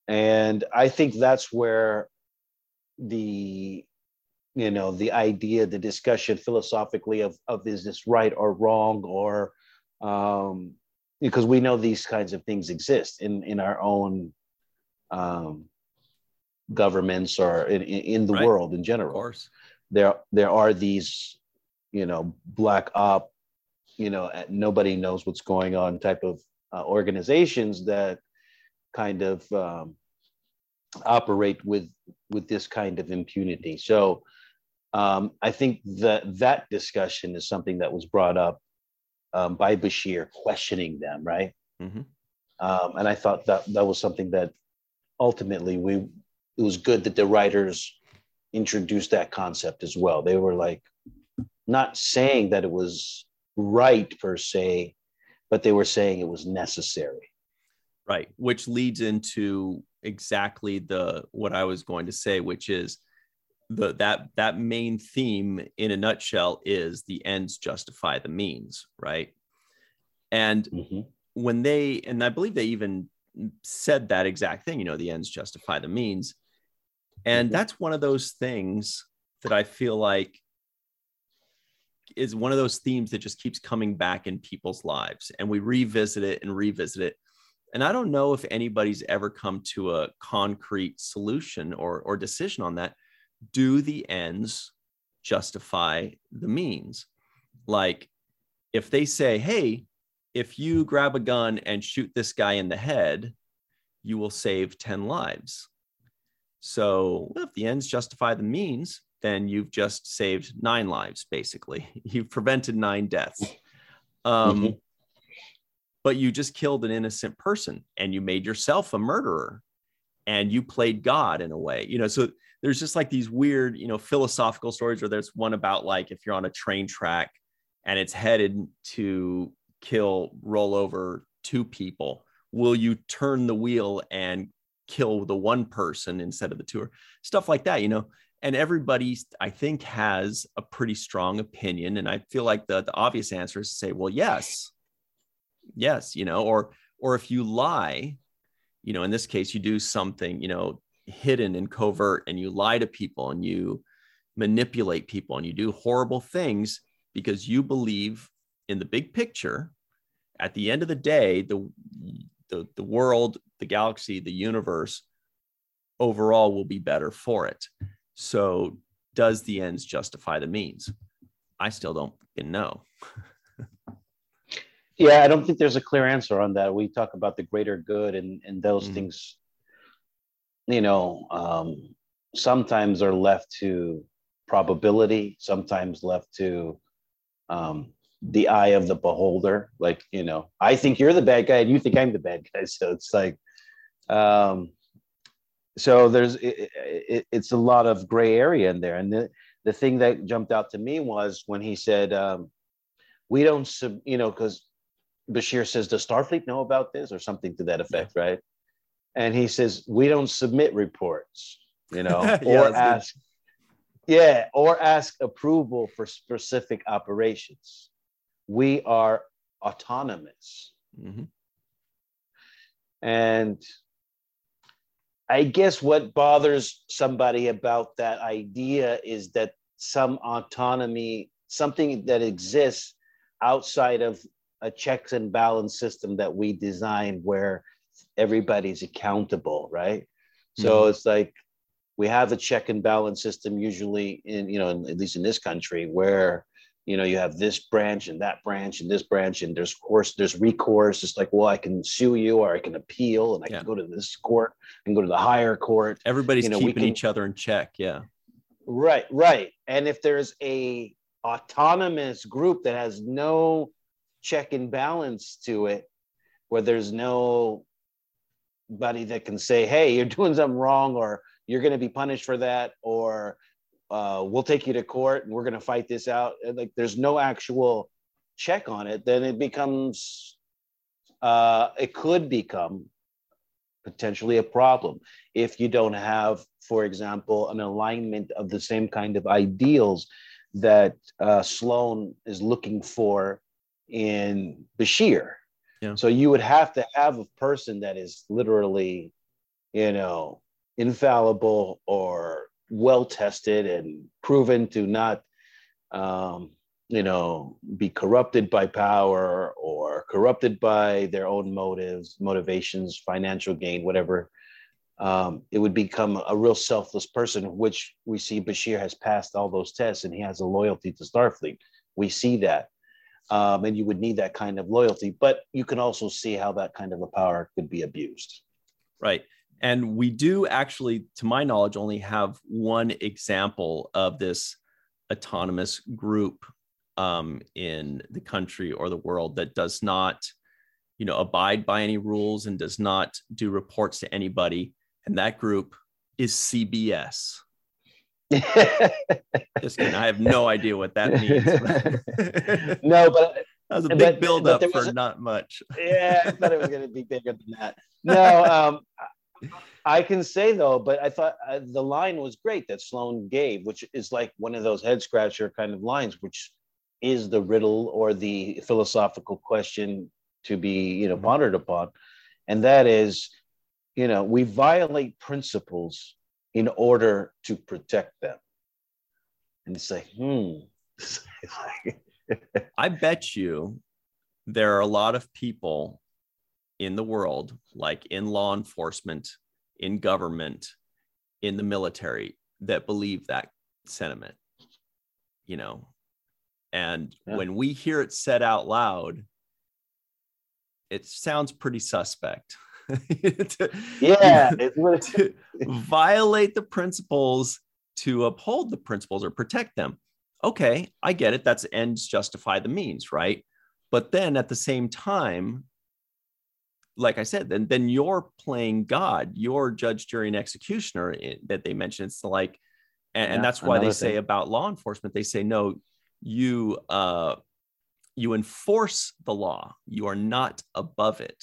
[SPEAKER 2] And I think that's where the you know the idea the discussion philosophically of of is this right or wrong or um because we know these kinds of things exist in in our own um governments or in, in the right. world in general of
[SPEAKER 1] course
[SPEAKER 2] there there are these you know black op you know nobody knows what's going on type of uh, organizations that kind of um, operate with with this kind of impunity so um, I think that that discussion is something that was brought up um, by Bashir, questioning them, right? Mm-hmm. Um, and I thought that that was something that ultimately we it was good that the writers introduced that concept as well. They were like not saying that it was right per se, but they were saying it was necessary.
[SPEAKER 1] Right, which leads into exactly the what I was going to say, which is the that that main theme in a nutshell is the ends justify the means right and mm-hmm. when they and i believe they even said that exact thing you know the ends justify the means and mm-hmm. that's one of those things that i feel like is one of those themes that just keeps coming back in people's lives and we revisit it and revisit it and i don't know if anybody's ever come to a concrete solution or or decision on that do the ends justify the means? Like if they say, hey, if you grab a gun and shoot this guy in the head, you will save 10 lives. So if the ends justify the means, then you've just saved nine lives, basically. <laughs> You've prevented nine deaths. Um, mm-hmm. But you just killed an innocent person and you made yourself a murderer and you played God in a way. You know, so there's just like these weird, you know, philosophical stories where there's one about like if you're on a train track and it's headed to kill, roll over two people, will you turn the wheel and kill the one person instead of the two? or Stuff like that, you know. And everybody, I think, has a pretty strong opinion. And I feel like the, the obvious answer is to say, well, yes, yes, you know, or or if you lie, you know, in this case, you do something, you know, hidden and covert and you lie to people and you manipulate people and you do horrible things because you believe in the big picture at the end of the day the the, the world the galaxy the universe overall will be better for it. So does the ends justify the means? I still don't know. <laughs>
[SPEAKER 2] Yeah i don't think there's a clear answer on that. We talk about the greater good and and those
[SPEAKER 1] Mhm.
[SPEAKER 2] things you know um sometimes are left to probability sometimes left to um the eye of the beholder. Like you know i think you're the bad guy and you think i'm the bad guy. <laughs> So it's like um so there's it, it, it's a lot of gray area in there. And the, the thing that jumped out to me was when he said um we don't sub, you know because bashir says does starfleet know about this? or something to that effect right? And he says we don't submit reports you know <laughs>
[SPEAKER 1] Yeah,
[SPEAKER 2] or
[SPEAKER 1] that's good.
[SPEAKER 2] ask yeah or ask approval for specific operations we are autonomous
[SPEAKER 1] Mhm.
[SPEAKER 2] and I guess what bothers somebody about that idea is that some autonomy, something that exists outside of a checks and balance system that we designed where everybody's accountable, right? So it's like we have a check and balance system usually in, you know, in, at least in this country where you know you have this branch and that branch and this branch and there's course there's recourse. It's like well i can sue you or i can appeal and i
[SPEAKER 1] Yeah.
[SPEAKER 2] can go to this court and go to the higher court.
[SPEAKER 1] Everybody's
[SPEAKER 2] you know,
[SPEAKER 1] keeping
[SPEAKER 2] can-
[SPEAKER 1] each other in check yeah.
[SPEAKER 2] Right right. And if there's a autonomous group that has no check and balance to it where there's no buddy that can say hey you're doing something wrong or you're going to be punished for that or uh, we'll take you to court and we're going to fight this out. And, like there's no actual check on it. Then it becomes uh, it could become potentially a problem if you don't have for example an alignment of the same kind of ideals that uh, sloan is looking for in bashir.
[SPEAKER 1] Yeah.
[SPEAKER 2] so you would have to have a person that is literally you know infallible or well tested and proven to not um, you know be corrupted by power or corrupted by their own motives motivations financial gain whatever. Um, it would become a real selfless person which we see bashir has passed all those tests and he has a loyalty to starfleet. We see that. Um, and you would need that kind of loyalty but you can also see how that kind of a power could be abused.
[SPEAKER 1] Right. And we do actually, to my knowledge, only have one example of this autonomous group um, in the country or the world that does not, you know, abide by any rules and does not do reports to anybody. And that group is CBS. <laughs> Just kidding. I have no idea what that means. <laughs>
[SPEAKER 2] no but <laughs> that
[SPEAKER 1] was a big
[SPEAKER 2] but
[SPEAKER 1] build up for
[SPEAKER 2] a-
[SPEAKER 1] not much.
[SPEAKER 2] yeah, I thought it was going to be bigger than that. No, um, I can say though, but I thought uh, the line was great that Sloan gave, which is like one of those head scratcher kind of lines, which is the riddle or the philosophical question to be, you know, pondered upon, and that is, you know, we violate principles in order to protect them, and it's like, hmm. <laughs>
[SPEAKER 1] I bet you there are a lot of people in the world, like in law enforcement, in government, in the military, that believe that sentiment, you know. And
[SPEAKER 2] Yeah.
[SPEAKER 1] when we hear it said out loud, it sounds pretty suspect. To- <laughs>
[SPEAKER 2] yeah, it's what it's,
[SPEAKER 1] to violate the principles to uphold the principles or protect them. Okay, I get it. That's ends justify the means, right? But then at the same time, like I said, then then you're playing God. You're judge, jury, and executioner i- that they mentioned. It's like, and, and that's why they
[SPEAKER 2] another
[SPEAKER 1] say about law enforcement. They say no, you uh, you enforce the law. You are not above it.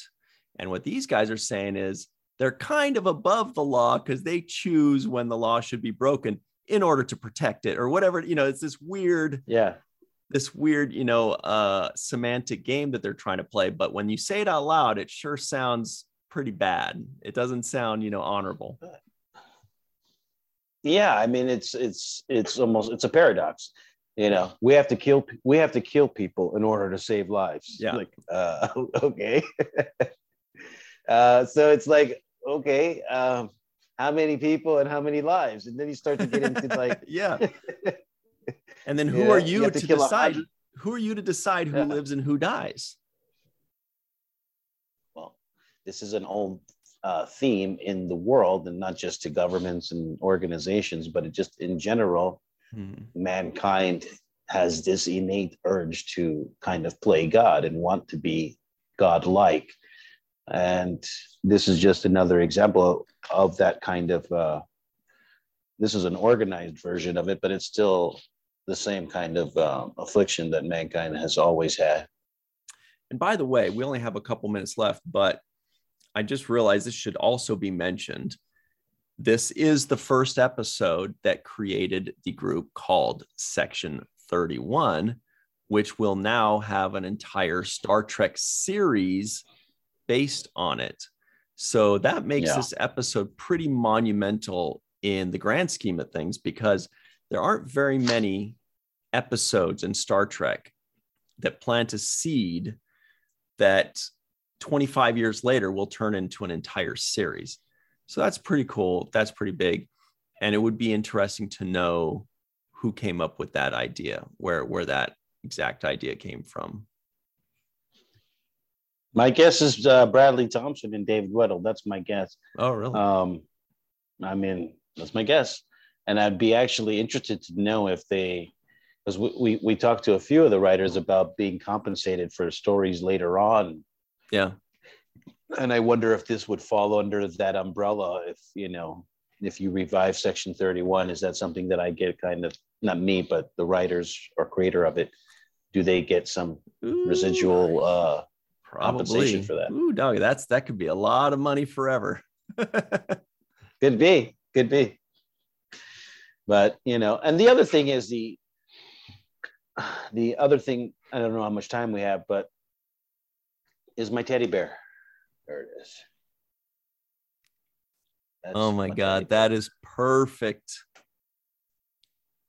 [SPEAKER 1] And what these guys are saying is they're kind of above the law because they choose when the law should be broken in order to protect it or whatever. You know, it's this weird,
[SPEAKER 2] yeah.
[SPEAKER 1] This weird, you know, uh, semantic game that they're trying to play. But when you say it out loud, it sure sounds pretty bad. It doesn't sound, you know, honorable.
[SPEAKER 2] yeah i mean it's it's it's almost it's a paradox you know we have to kill we have to kill people in order to save lives
[SPEAKER 1] Yeah.
[SPEAKER 2] like uh <laughs> okay <laughs> uh so it's like okay um how many people and how many lives and then you start to get into like <laughs>
[SPEAKER 1] yeah. And then who
[SPEAKER 2] Yeah,
[SPEAKER 1] are
[SPEAKER 2] you
[SPEAKER 1] you,
[SPEAKER 2] to
[SPEAKER 1] to, decide? Who are you to decide who
[SPEAKER 2] Yeah.
[SPEAKER 1] lives and who dies?
[SPEAKER 2] well this is an old uh, theme in the world and not just to governments and organizations but it just in general
[SPEAKER 1] Hmm.
[SPEAKER 2] mankind has this innate urge to kind of play God and want to be God-like. And this is just another example of that kind of. Uh, this is an organized version of it, but it's still the same kind of um, affliction that mankind has always had.
[SPEAKER 1] And by the way, we only have a couple minutes left, but I just realized this should also be mentioned. This is the first episode that created the group called Section 31, which will now have an entire Star Trek series based on it. So that makes
[SPEAKER 2] Yeah.
[SPEAKER 1] this episode pretty monumental in the grand scheme of things because there aren't very many episodes in Star Trek that plant a seed that 25 years later will turn into an entire series. So that's pretty cool. That's pretty big. And it would be interesting to know who came up with that idea, where where that exact idea came from.
[SPEAKER 2] My guess is uh, Bradley Thompson and David Weddle. That's my guess.
[SPEAKER 1] Oh, really?
[SPEAKER 2] Um, I mean, that's my guess. And I'd be actually interested to know if they, because we, we, we talked to a few of the writers about being compensated for stories later on.
[SPEAKER 1] yeah.
[SPEAKER 2] And I wonder if this would fall under that umbrella. If, you know, if you revive Section 31, is that something that I get kind of, not me, but the writers or creator of it? Do they get some
[SPEAKER 1] Ooh,
[SPEAKER 2] residual? Uh, compensation for that.
[SPEAKER 1] Ooh, dog, that's that could be a lot of money forever. <laughs>
[SPEAKER 2] Could be, could be. But you know, and the other thing is the the other thing. I don't know how much time we have, but is my teddy bear. There it is. That's
[SPEAKER 1] oh my
[SPEAKER 2] teddy
[SPEAKER 1] god, that is perfect.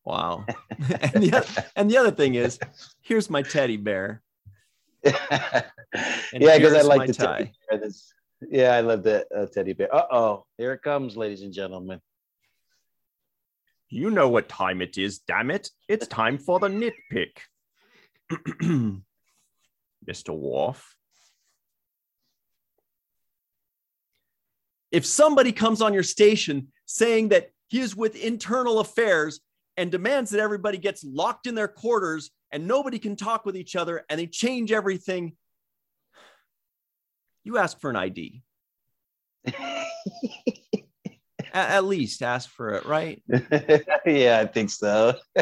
[SPEAKER 1] Wow. <laughs> and, the, oth- and the other thing is, here's my teddy bear. <laughs>
[SPEAKER 2] Yeah, because I like the
[SPEAKER 1] tie.
[SPEAKER 2] teddy bear. That's- yeah, I love the uh, teddy bear. Uh oh, here it comes, ladies and gentlemen.
[SPEAKER 1] You know what time it is, damn it. It's time for the nitpick. <clears throat> Mr. Worf. If somebody comes on your station saying that he is with internal affairs and demands that everybody gets locked in their quarters and nobody can talk with each other and they change everything, you ask for an ID. <laughs> At least ask for it, right? <laughs>
[SPEAKER 2] yeah, I think so. <laughs>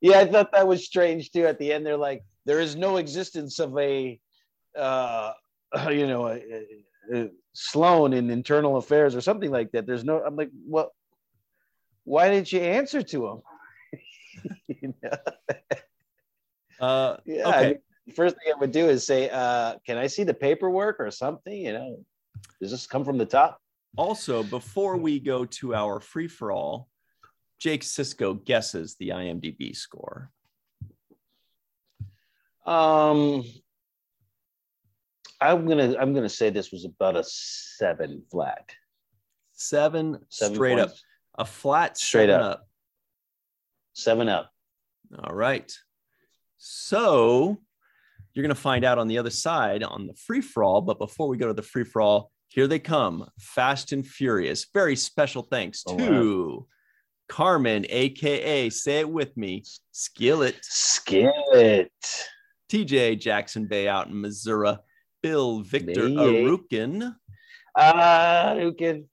[SPEAKER 2] yeah, I thought that was strange too. At the end, they're like, there is no existence of a, uh, <clears throat> you know, a, a, a Sloan in internal affairs or something like that. There's no. I'm like, well, why didn't you answer to him? <laughs> You know?
[SPEAKER 1] Uh,
[SPEAKER 2] Yeah.
[SPEAKER 1] Okay.
[SPEAKER 2] First thing I would do is say, uh, "Can I see the paperwork or something?" You know, does this come from the top?
[SPEAKER 1] Also, before we go to our free for all, Jake Sisko guesses the IMDb score.
[SPEAKER 2] Um, I'm gonna I'm gonna say this was about a seven flat.
[SPEAKER 1] Seven,
[SPEAKER 2] Seven
[SPEAKER 1] straight up, a flat
[SPEAKER 2] Straight
[SPEAKER 1] seven
[SPEAKER 2] up. Seven up.
[SPEAKER 1] All right. So you're going to find out on the other side on the free for all. But before we go to the free for all, here they come Fast and Furious. Very special thanks
[SPEAKER 2] Oh,
[SPEAKER 1] to Carmen, AKA, say it with me, Skillet,
[SPEAKER 2] Skillet.
[SPEAKER 1] TJ Jackson-Bey out in Missouri, Bill Victor
[SPEAKER 2] Bay. Arucan, who?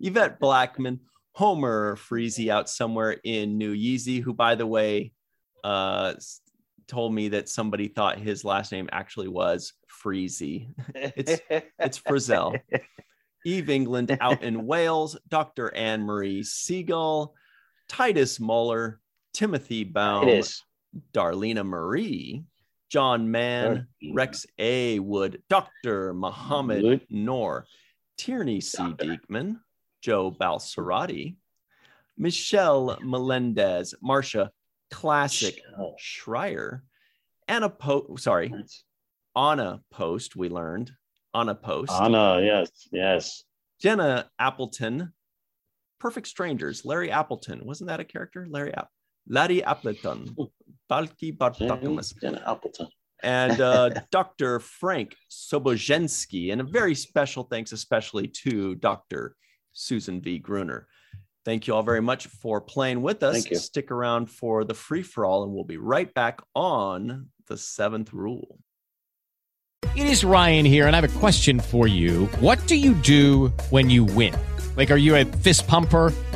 [SPEAKER 1] Yvette Blackmon, Homer Freezy out somewhere in New Yeezy, who, by the way, uh, told me that somebody thought his last name actually was Freezy. <laughs> It's- It's Frizzell. Eve England out in <laughs> Wales, Dr. Ann Marie Segal, Titus Mohler, Timothy Baum. Darlena Marie, John Mann,
[SPEAKER 2] Darlena.
[SPEAKER 1] Rex A. Wood, Dr. Mohamed
[SPEAKER 2] Wood.
[SPEAKER 1] Noor, Tierney C.
[SPEAKER 2] Doctor.
[SPEAKER 1] Dieckmann, Joe Balsarotti, Michelle Melendez, Marcia Classic Schreier, and a post, Sorry, Anna Post. We learned Anna Post,
[SPEAKER 2] Anna, yes, yes.
[SPEAKER 1] Jenna Appleton, Perfect Strangers. Larry Appleton wasn't that a character? Larry App, Larry Appleton, Balki Bartokomous,
[SPEAKER 2] Jenna Appleton.
[SPEAKER 1] and uh, <laughs> Dr. Frank Sobozhensky, and a very special thanks, especially to Dr. Susan V. Gruner. Thank you all very much for playing with us.
[SPEAKER 2] Thank you.
[SPEAKER 1] Stick around for the free for all, and we'll be right back on the seventh rule.
[SPEAKER 3] It is Ryan here, and I have a question for you. What do you do when you win? Like, are you a fist pumper?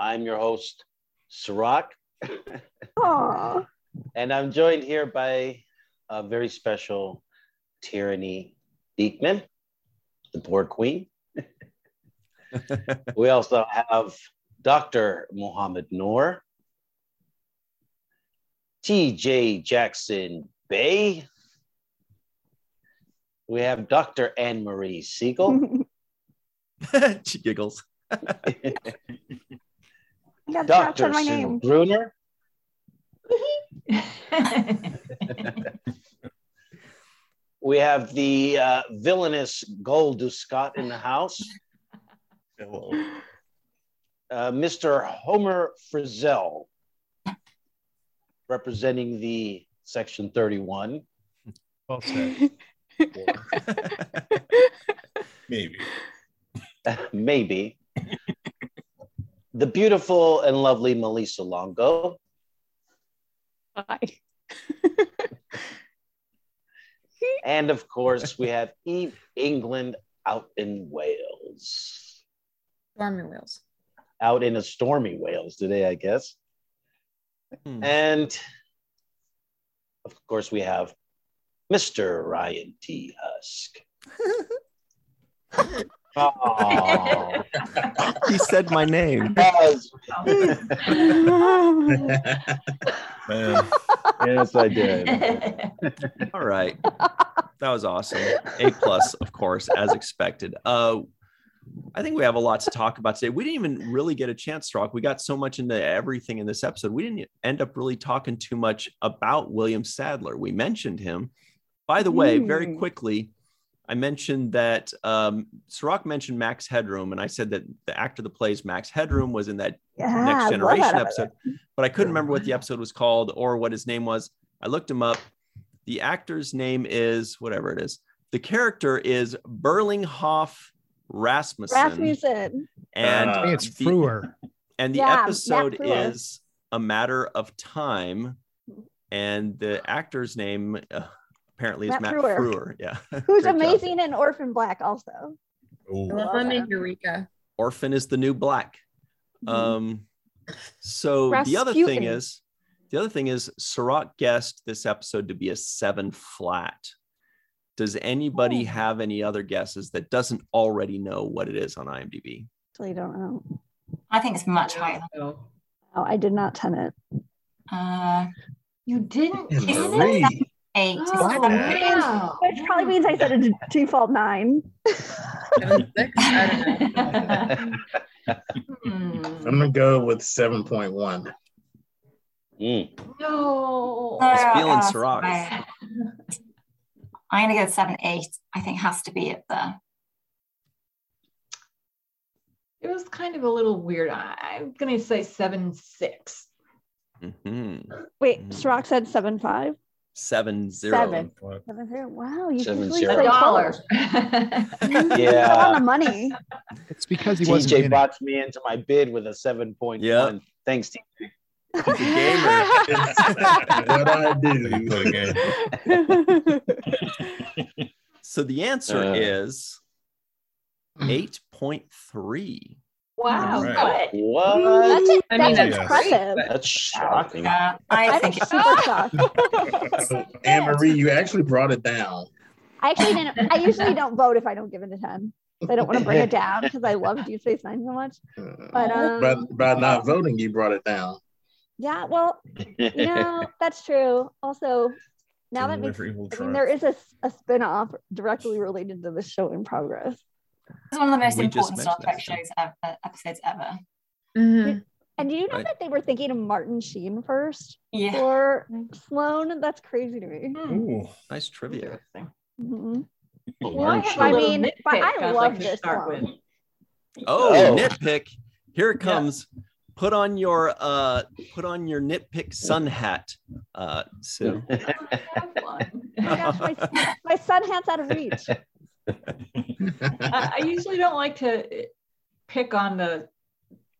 [SPEAKER 2] I'm your host,
[SPEAKER 5] Cirroc,
[SPEAKER 2] and I'm joined here by a very special Tierney Dieckmann, the board queen. <laughs> we also have Dr. Mohamed Noor, TJ Jackson Bay. We have Dr. Ann Marie Segal. <laughs>
[SPEAKER 1] she giggles. <laughs>
[SPEAKER 5] I
[SPEAKER 2] Dr.
[SPEAKER 5] on my
[SPEAKER 2] Sue
[SPEAKER 5] name.
[SPEAKER 2] Gruner. <laughs> We have the uh, villainous Gold Scott in the house. Uh, Mr. Homer Frizzell, representing the Section 31.
[SPEAKER 6] Well said. <laughs> Maybe.
[SPEAKER 2] Maybe. The beautiful and lovely Malissa Longo.
[SPEAKER 5] Hi. <laughs>
[SPEAKER 2] And of course, we have Eve England out in Wales.
[SPEAKER 7] Stormy Wales.
[SPEAKER 2] Out in a stormy Wales today, I guess.
[SPEAKER 1] Hmm.
[SPEAKER 2] And of course, we have Mr. Ryan T. Husk. <laughs> oh,
[SPEAKER 1] he said my name. <laughs>
[SPEAKER 2] yes, <laughs> yes, I did.
[SPEAKER 1] All right. That was awesome. A plus, of course, as expected. Uh I think we have a lot to talk about today. We didn't even really get a chance to talk. We got so much into everything in this episode. We didn't end up really talking too much about William Sadler. We mentioned him. By the way, very
[SPEAKER 5] Hmm.
[SPEAKER 1] quickly, I mentioned that um, Cirroc mentioned Max Headroom, and I said that the actor that plays Max Headroom was in that
[SPEAKER 5] Yeah,
[SPEAKER 1] Next Generation
[SPEAKER 5] that
[SPEAKER 1] episode, but I couldn't remember what the <laughs> episode was called or what his name was. I looked him up. The actor's name is whatever it is. The character is Berlinghoff Rasmussen,
[SPEAKER 5] Rasmussen.
[SPEAKER 1] and
[SPEAKER 6] Uh,
[SPEAKER 8] it's
[SPEAKER 1] the-
[SPEAKER 8] Frewer. <laughs>
[SPEAKER 1] and the
[SPEAKER 5] Yeah,
[SPEAKER 1] episode is a matter of time, and the actor's name uh, apparently is
[SPEAKER 5] Matt
[SPEAKER 1] Matt
[SPEAKER 5] Frewer.
[SPEAKER 1] Frewer. <laughs> Yeah, <laughs>
[SPEAKER 5] Who's
[SPEAKER 1] Great job.
[SPEAKER 5] amazing in Orphan Black also.
[SPEAKER 6] ooh,
[SPEAKER 7] Love and Eureka.
[SPEAKER 1] Orphan is the new black.
[SPEAKER 5] Mhm.
[SPEAKER 1] Um, so the other thing is, the other thing is, Cirroc guessed this episode to be a seven flat. Does anybody
[SPEAKER 5] Oh.
[SPEAKER 1] have any other guesses that doesn't already know what it is on IMDb?
[SPEAKER 5] Actually, don't know.
[SPEAKER 9] I think it's much higher.
[SPEAKER 5] Oh, I did not ten it.
[SPEAKER 9] Uh,
[SPEAKER 7] You didn't.
[SPEAKER 6] Marie.
[SPEAKER 9] Isn't it eight?
[SPEAKER 7] Oh, wow.
[SPEAKER 5] Which probably means I said a default nine.
[SPEAKER 7] Seven, six? I don't know.
[SPEAKER 9] Hmm.
[SPEAKER 6] I'm gonna go with seven point one.
[SPEAKER 2] Mm.
[SPEAKER 7] No.
[SPEAKER 1] was
[SPEAKER 9] Uh,
[SPEAKER 1] feeling Cirroc.
[SPEAKER 9] I- I'm gonna go with seven, eight. I think has to be it there.
[SPEAKER 7] It was kind of a little weird. I, I'm gonna say seven six.
[SPEAKER 1] Mhm.
[SPEAKER 5] Wait,
[SPEAKER 1] Mm.
[SPEAKER 5] Cirroc said seven five.
[SPEAKER 1] Seven zero.
[SPEAKER 7] Seven.
[SPEAKER 5] Seven zero. Wow, you
[SPEAKER 2] Seven
[SPEAKER 5] usually
[SPEAKER 2] zero.
[SPEAKER 7] A
[SPEAKER 5] say
[SPEAKER 7] dollar.
[SPEAKER 5] close. <laughs>
[SPEAKER 2] Yeah.
[SPEAKER 5] on the money.
[SPEAKER 8] It's because he wasn't
[SPEAKER 2] TJ
[SPEAKER 8] in
[SPEAKER 2] boxed me into my bid with a seven 7.1.
[SPEAKER 1] Yeah.
[SPEAKER 2] Thanks, TJ.
[SPEAKER 1] He's a gamer. <laughs>
[SPEAKER 6] what I do. <laughs>
[SPEAKER 1] So the answer
[SPEAKER 2] Uh.
[SPEAKER 1] is 8.3.
[SPEAKER 7] Wow.
[SPEAKER 6] Right.
[SPEAKER 2] What?
[SPEAKER 5] That's, it.
[SPEAKER 7] I mean,
[SPEAKER 5] that's
[SPEAKER 6] that's
[SPEAKER 5] impressive.
[SPEAKER 2] That's shocking.
[SPEAKER 9] Yeah, I
[SPEAKER 5] I'm
[SPEAKER 9] think it's
[SPEAKER 5] super <laughs> shocked.
[SPEAKER 6] Ann Marie, you actually brought it down.
[SPEAKER 5] I actually didn't. I usually don't vote if I don't give it a ten. I don't want to bring it down because I love Deep Space Nine so much. But um,
[SPEAKER 6] By, by not voting, you brought it down.
[SPEAKER 5] yeah, well, you know <laughs> that's true. Also, now that makes. I mean, there is a, a spin-off directly related to the show in progress.
[SPEAKER 9] It's one of the most
[SPEAKER 1] We
[SPEAKER 9] important Star Trek shows ever, episodes ever.
[SPEAKER 7] Mhm.
[SPEAKER 5] And do you know
[SPEAKER 1] Right.
[SPEAKER 5] that they were thinking of Martin Sheen first
[SPEAKER 9] Yeah.
[SPEAKER 5] for Sloan? That's crazy to me.
[SPEAKER 7] Hmm.
[SPEAKER 6] Ooh.
[SPEAKER 1] Nice trivia.
[SPEAKER 7] Interesting.
[SPEAKER 5] Mhm.
[SPEAKER 7] Well, I have a
[SPEAKER 5] I mean, but I
[SPEAKER 7] I'd
[SPEAKER 5] love
[SPEAKER 7] like
[SPEAKER 5] this
[SPEAKER 7] start
[SPEAKER 5] one.
[SPEAKER 7] with.
[SPEAKER 1] Oh,
[SPEAKER 2] Oh.
[SPEAKER 1] nitpick. Here it
[SPEAKER 7] Yeah.
[SPEAKER 1] comes. Put on your uh put on your nitpick sun hat, uh Sue. <laughs>
[SPEAKER 7] I have one.
[SPEAKER 5] Oh my gosh, my, my sun hat's out of reach. <laughs>
[SPEAKER 7] I, I usually don't like to pick on the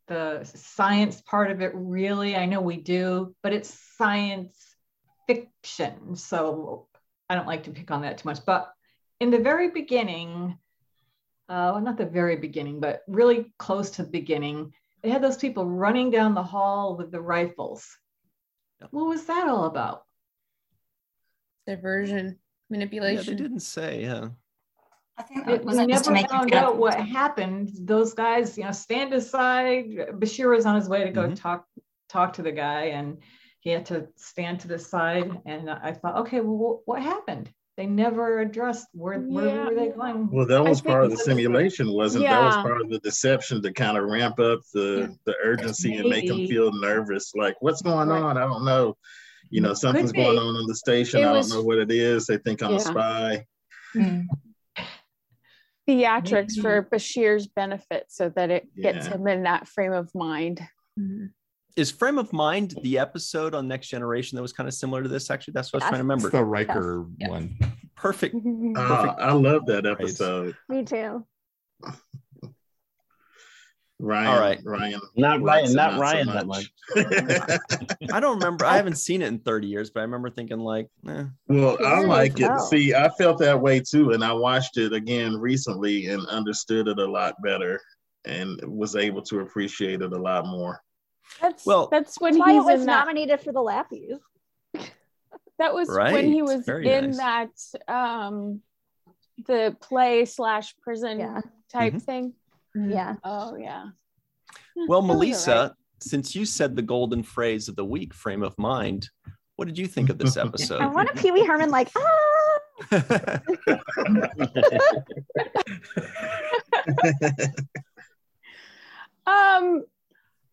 [SPEAKER 7] the science part of it really i know we do but it's science fiction so i don't like to pick on that too much but in the very beginning uh, well, not the very beginning but really close to the beginning they had those people running down the hall with the rifles
[SPEAKER 1] Yep.
[SPEAKER 7] what was that all about
[SPEAKER 8] Diversion,
[SPEAKER 1] Yeah,
[SPEAKER 8] manipulation.
[SPEAKER 1] they didn't say, yeah.
[SPEAKER 9] I think
[SPEAKER 7] It-
[SPEAKER 9] was
[SPEAKER 7] we
[SPEAKER 9] to
[SPEAKER 7] never
[SPEAKER 9] make
[SPEAKER 7] found out what happened. Those guys, you know, stand aside. Bashir was on his way to go
[SPEAKER 1] Mhm.
[SPEAKER 7] talk talk to the guy, and he had to stand to the side. And I thought, okay, well, what happened? They never addressed where where were they going?
[SPEAKER 6] Well, that
[SPEAKER 8] I
[SPEAKER 6] was part of the
[SPEAKER 7] think-
[SPEAKER 6] simulation, wasn't? That was part of the deception to kind of ramp up the the urgency and make them feel nervous. Like, what's going
[SPEAKER 8] Right.
[SPEAKER 6] on? I don't know. You know, something's going on in the station.
[SPEAKER 8] It
[SPEAKER 6] I
[SPEAKER 8] was-
[SPEAKER 6] don't know what it is. They think I'm
[SPEAKER 8] Yeah.
[SPEAKER 6] a spy.
[SPEAKER 9] Mm.
[SPEAKER 8] Theatrics for Bashir's benefit so that it gets him in that frame of mind.
[SPEAKER 1] Is Frame of Mind the episode on Next Generation that was kind of similar to this? Actually, that's what I was trying to
[SPEAKER 10] It's
[SPEAKER 1] remember.
[SPEAKER 10] the Riker
[SPEAKER 8] Yes.
[SPEAKER 10] one.
[SPEAKER 1] Perfect. <laughs>
[SPEAKER 6] Uh, I love that episode.
[SPEAKER 5] Me too. <laughs>
[SPEAKER 6] Ryan.
[SPEAKER 1] All right.
[SPEAKER 6] Ryan.
[SPEAKER 2] Not Ryan,
[SPEAKER 6] it
[SPEAKER 2] not
[SPEAKER 6] so
[SPEAKER 2] Ryan that much. <laughs>
[SPEAKER 1] I don't remember. I haven't seen it in 30 years, but I remember thinking like, eh.
[SPEAKER 6] Well, I like it.
[SPEAKER 5] well.
[SPEAKER 6] See, I felt that way too, and I watched it again recently and understood it a lot better, and was able to appreciate it a lot more.
[SPEAKER 8] That's
[SPEAKER 1] Well-
[SPEAKER 8] that's when
[SPEAKER 5] That's why it
[SPEAKER 8] he's
[SPEAKER 5] was
[SPEAKER 8] that.
[SPEAKER 5] nominated for the Lappies. <laughs>
[SPEAKER 8] That was
[SPEAKER 1] Right.
[SPEAKER 8] when he was
[SPEAKER 1] Very
[SPEAKER 8] in
[SPEAKER 1] nice.
[SPEAKER 8] that um the play slash prison
[SPEAKER 5] Yeah.
[SPEAKER 8] type
[SPEAKER 1] Mhm.
[SPEAKER 8] thing.
[SPEAKER 5] Yeah.
[SPEAKER 8] Oh yeah.
[SPEAKER 1] well,
[SPEAKER 8] That was all
[SPEAKER 1] Malissa,
[SPEAKER 8] right.
[SPEAKER 1] since you said the golden phrase of the week, frame of mind, what did you think of this <laughs> episode?
[SPEAKER 5] I want a Pee Wee Herman like ah. <laughs>
[SPEAKER 8] Um,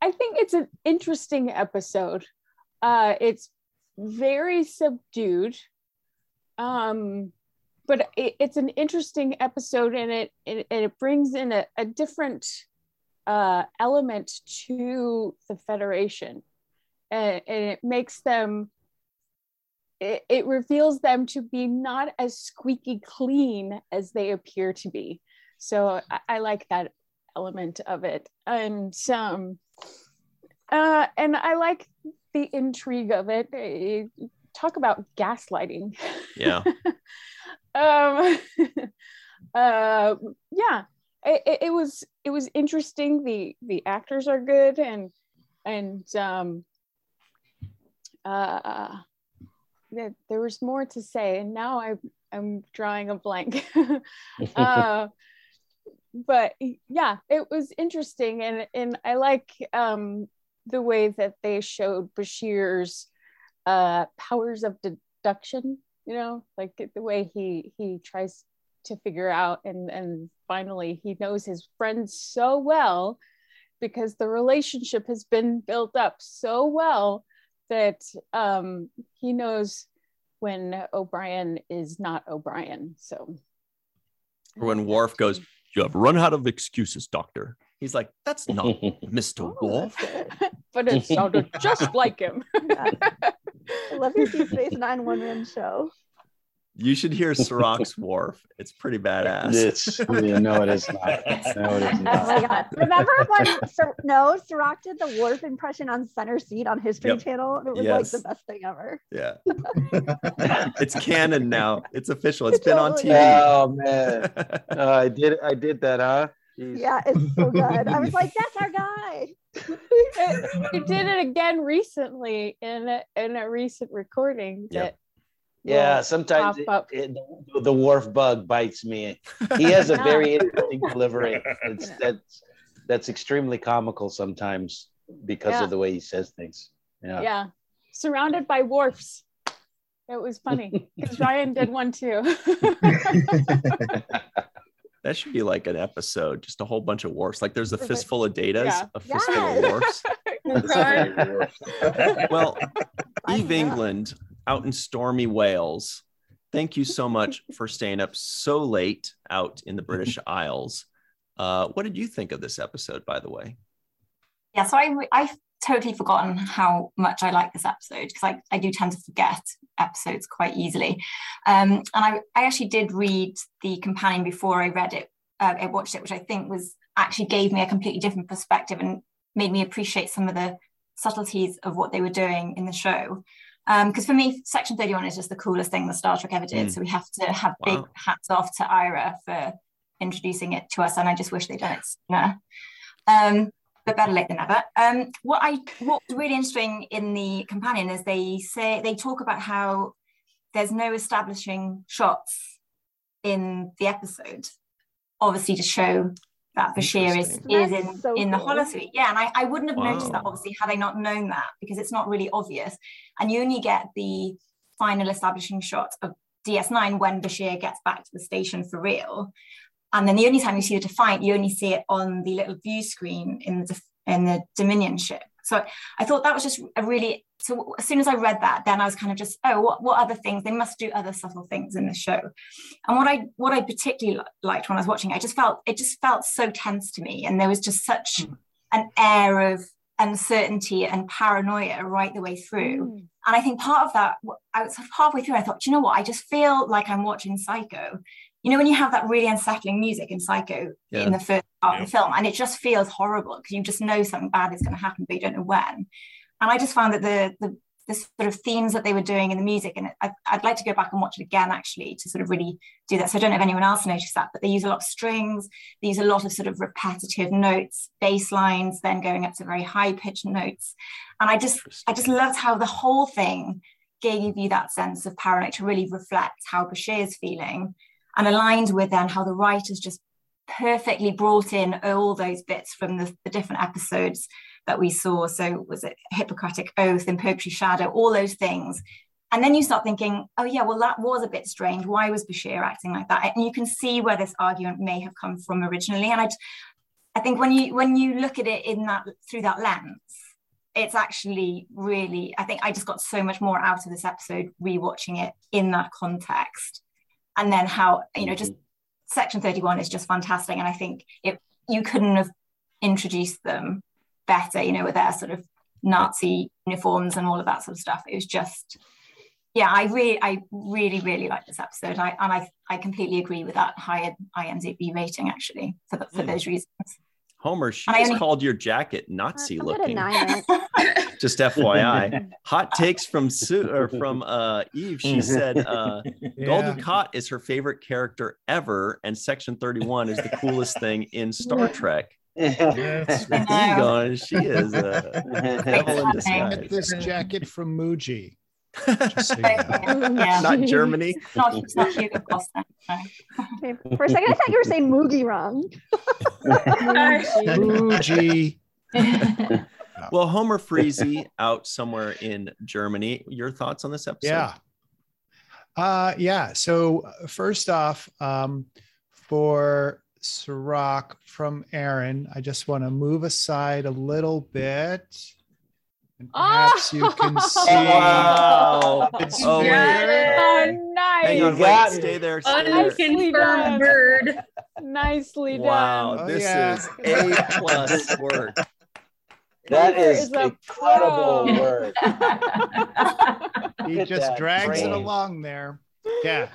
[SPEAKER 8] I think it's an interesting episode. Uh, it's very subdued, um, but it, it's an interesting episode, and it it, it brings in a, a different uh, element to the Federation, and, and it makes them. It, it reveals them to be not as squeaky clean as they appear to be. So I, I like that element of it and um uh and i like the intrigue of it talk about gaslighting
[SPEAKER 1] yeah. <laughs>
[SPEAKER 8] um <laughs> uh yeah it, it- was it was interesting. The the actors are good and and um uh there, there was more to say and now i i'm drawing a blank. <laughs> Uh but yeah it was interesting and and i like um the way that they showed bashir's uh powers of deduction you know like the way he he tries to figure out and and finally he knows his friends so well because the relationship has been built up so well that um he knows when o'brien is not o'brien so
[SPEAKER 1] Or when Worf goes, You have run out of excuses, Doctor. He's like, That's not <laughs> Mr.
[SPEAKER 5] Oh,
[SPEAKER 1] Worf. <laughs>
[SPEAKER 8] but it sounded just like him <laughs>
[SPEAKER 5] I love your Deep Space Nine one man show.
[SPEAKER 1] You should hear Cirroc's Worf. It's pretty badass.
[SPEAKER 2] It's yeah, no, it is not. No, it is
[SPEAKER 5] Oh my god! Remember when Sir, no Sirach did the Worf impression on Center Seat on History
[SPEAKER 1] Yep.
[SPEAKER 5] Channel? It was
[SPEAKER 1] Yes.
[SPEAKER 5] like the best thing ever.
[SPEAKER 1] Yeah. <laughs> it's canon now. It's official. It's been on TV.
[SPEAKER 2] Oh man, Uh, I did. I did that, huh?
[SPEAKER 5] Yeah, it's so <laughs> good. I was like, that's our guy. <laughs>
[SPEAKER 8] we did it again recently in a, in a recent recording
[SPEAKER 1] Yep.
[SPEAKER 2] Yeah, sometimes
[SPEAKER 8] pop
[SPEAKER 2] it,
[SPEAKER 8] up.
[SPEAKER 2] it- the Worf bug bites me. He has a <laughs> very interesting delivery. It's that's that's extremely comical sometimes because
[SPEAKER 8] Yeah.
[SPEAKER 2] of the way he says things.
[SPEAKER 8] yeah.
[SPEAKER 2] Yeah.
[SPEAKER 8] surrounded by Worfs it was funny because ryan did one too
[SPEAKER 1] That should be like an episode, just a whole bunch of Worfs. Like there's a fistful of datas,
[SPEAKER 8] Yeah.
[SPEAKER 1] a fistful
[SPEAKER 5] Yes. <laughs>
[SPEAKER 1] of Worfs. <laughs> Well, Eve. England out in stormy Wales. Thank you so much for staying up so late out in the British <laughs> Isles. Uh, what did you think of this episode, by the way?
[SPEAKER 9] Yeah, so I I've totally forgotten how much I like this episode because I, I do tend to forget episodes quite easily. Um, and I, I actually did read the companion before I read it, uh, I watched it, which I think was actually gave me a completely different perspective and made me appreciate some of the subtleties of what they were doing in the show. Because for me, Section 31 is just the coolest thing that Star Trek ever did.
[SPEAKER 1] Mm.
[SPEAKER 9] So we have to have big hats off to Ira for introducing it to us. And I just wish they'd done it sooner. Um, but better late than never. Um, what I what was really interesting in the companion is they say they talk about how there's no establishing shots in the episode, obviously to show that Bashir is, is in,
[SPEAKER 5] so
[SPEAKER 9] in the
[SPEAKER 5] cool.
[SPEAKER 9] holosuite. Yeah, and I, I wouldn't have noticed that obviously had I not known that because it's not really obvious. And you only get the final establishing shot of DS9 when Bashir gets back to the station for real. And then the only time you see the Defiant, you only see it on the little view screen in the in the Dominion ship. So I thought that was just a really. So as soon as I read that, then I was kind of just, oh, what, what other things? They must do other subtle things in the show. And what I what I particularly liked when I was watching, it, I just felt it just felt so tense to me, and there was just such an air of uncertainty and paranoia right the way through.
[SPEAKER 8] Mm.
[SPEAKER 9] And I think part of that, I was halfway through, I thought, "Do you know what? I just feel like I'm watching Psycho. You know, when you have that really unsettling music in Psycho
[SPEAKER 1] Yeah.
[SPEAKER 9] in the first part of the film, and it just feels horrible because you just know something bad is going to happen, but you don't know when. And I just found that the the the sort of themes that they were doing in the music, and I, I'd like to go back and watch it again actually to sort of really do that. So I don't know if anyone else noticed that, but they use a lot of strings, they use a lot of sort of repetitive notes, bass lines, then going up to very high pitched notes. And I just I just loved how the whole thing gave you that sense of paranoia to really reflect how Bashir is feeling and aligned with then how the writers just perfectly brought in all those bits from the, the different episodes that we saw. So was it Hippocratic Oath and Purgatory Shadow, all those things. And then you start thinking, oh yeah, well that was a bit strange. Why was Bashir acting like that? And you can see where this argument may have come from originally. And I, I think when you when you look at it in that through that lens, it's actually really. I think I just got so much more out of this episode rewatching it in that context, and then how you know just Section Thirty One is just fantastic. And I think it you couldn't have introduced them better. You know, with their sort of Nazi uniforms and all of that sort of stuff. It was just yeah, I really, I really, really like this episode. I and I, I completely agree with that higher IMDb rating actually for the, for
[SPEAKER 1] Mm.
[SPEAKER 9] those reasons.
[SPEAKER 1] Homer, she
[SPEAKER 9] And I
[SPEAKER 1] just called your jacket Nazi
[SPEAKER 5] I'm
[SPEAKER 1] looking. <laughs> Just FYI. <laughs> Hot takes from Sue or from uh, Eve. She said uh, <laughs> Golden Scott is her favorite character ever, and Section 31 is the coolest thing in Star Trek.
[SPEAKER 2] That's
[SPEAKER 9] I
[SPEAKER 1] There you
[SPEAKER 9] know.
[SPEAKER 1] go. She is a devil in
[SPEAKER 9] Exciting.
[SPEAKER 10] Get this jacket from Muji. Just so you know.
[SPEAKER 9] yeah,
[SPEAKER 1] Not Germany.
[SPEAKER 9] Not, it's not Hugo Boss no.
[SPEAKER 5] Okay. For a second, I thought you were saying Moogie wrong.
[SPEAKER 10] Muji. <laughs>
[SPEAKER 1] Well, Homer Frizzell out somewhere in Germany. Your thoughts on this episode?
[SPEAKER 10] Yeah. Uh, yeah. So uh, first off, um, for Cirroc from Aron, I just want to move aside a little bit. And perhaps you can see.
[SPEAKER 1] Wow.
[SPEAKER 10] It's
[SPEAKER 1] Oh, wait.
[SPEAKER 8] Oh, nice.
[SPEAKER 1] Hang on,
[SPEAKER 2] You got
[SPEAKER 1] wait,
[SPEAKER 2] it.
[SPEAKER 1] stay there. Stay there.
[SPEAKER 8] Nicely done.
[SPEAKER 11] Bird.
[SPEAKER 8] Nicely
[SPEAKER 1] Wow,
[SPEAKER 8] done.
[SPEAKER 10] Oh,
[SPEAKER 1] this
[SPEAKER 10] yeah.
[SPEAKER 1] is A plus work.
[SPEAKER 2] That
[SPEAKER 8] is,
[SPEAKER 2] is
[SPEAKER 8] is a
[SPEAKER 2] incredible
[SPEAKER 8] pro.
[SPEAKER 2] work.
[SPEAKER 10] He just
[SPEAKER 2] that
[SPEAKER 10] drags it along there. Yeah.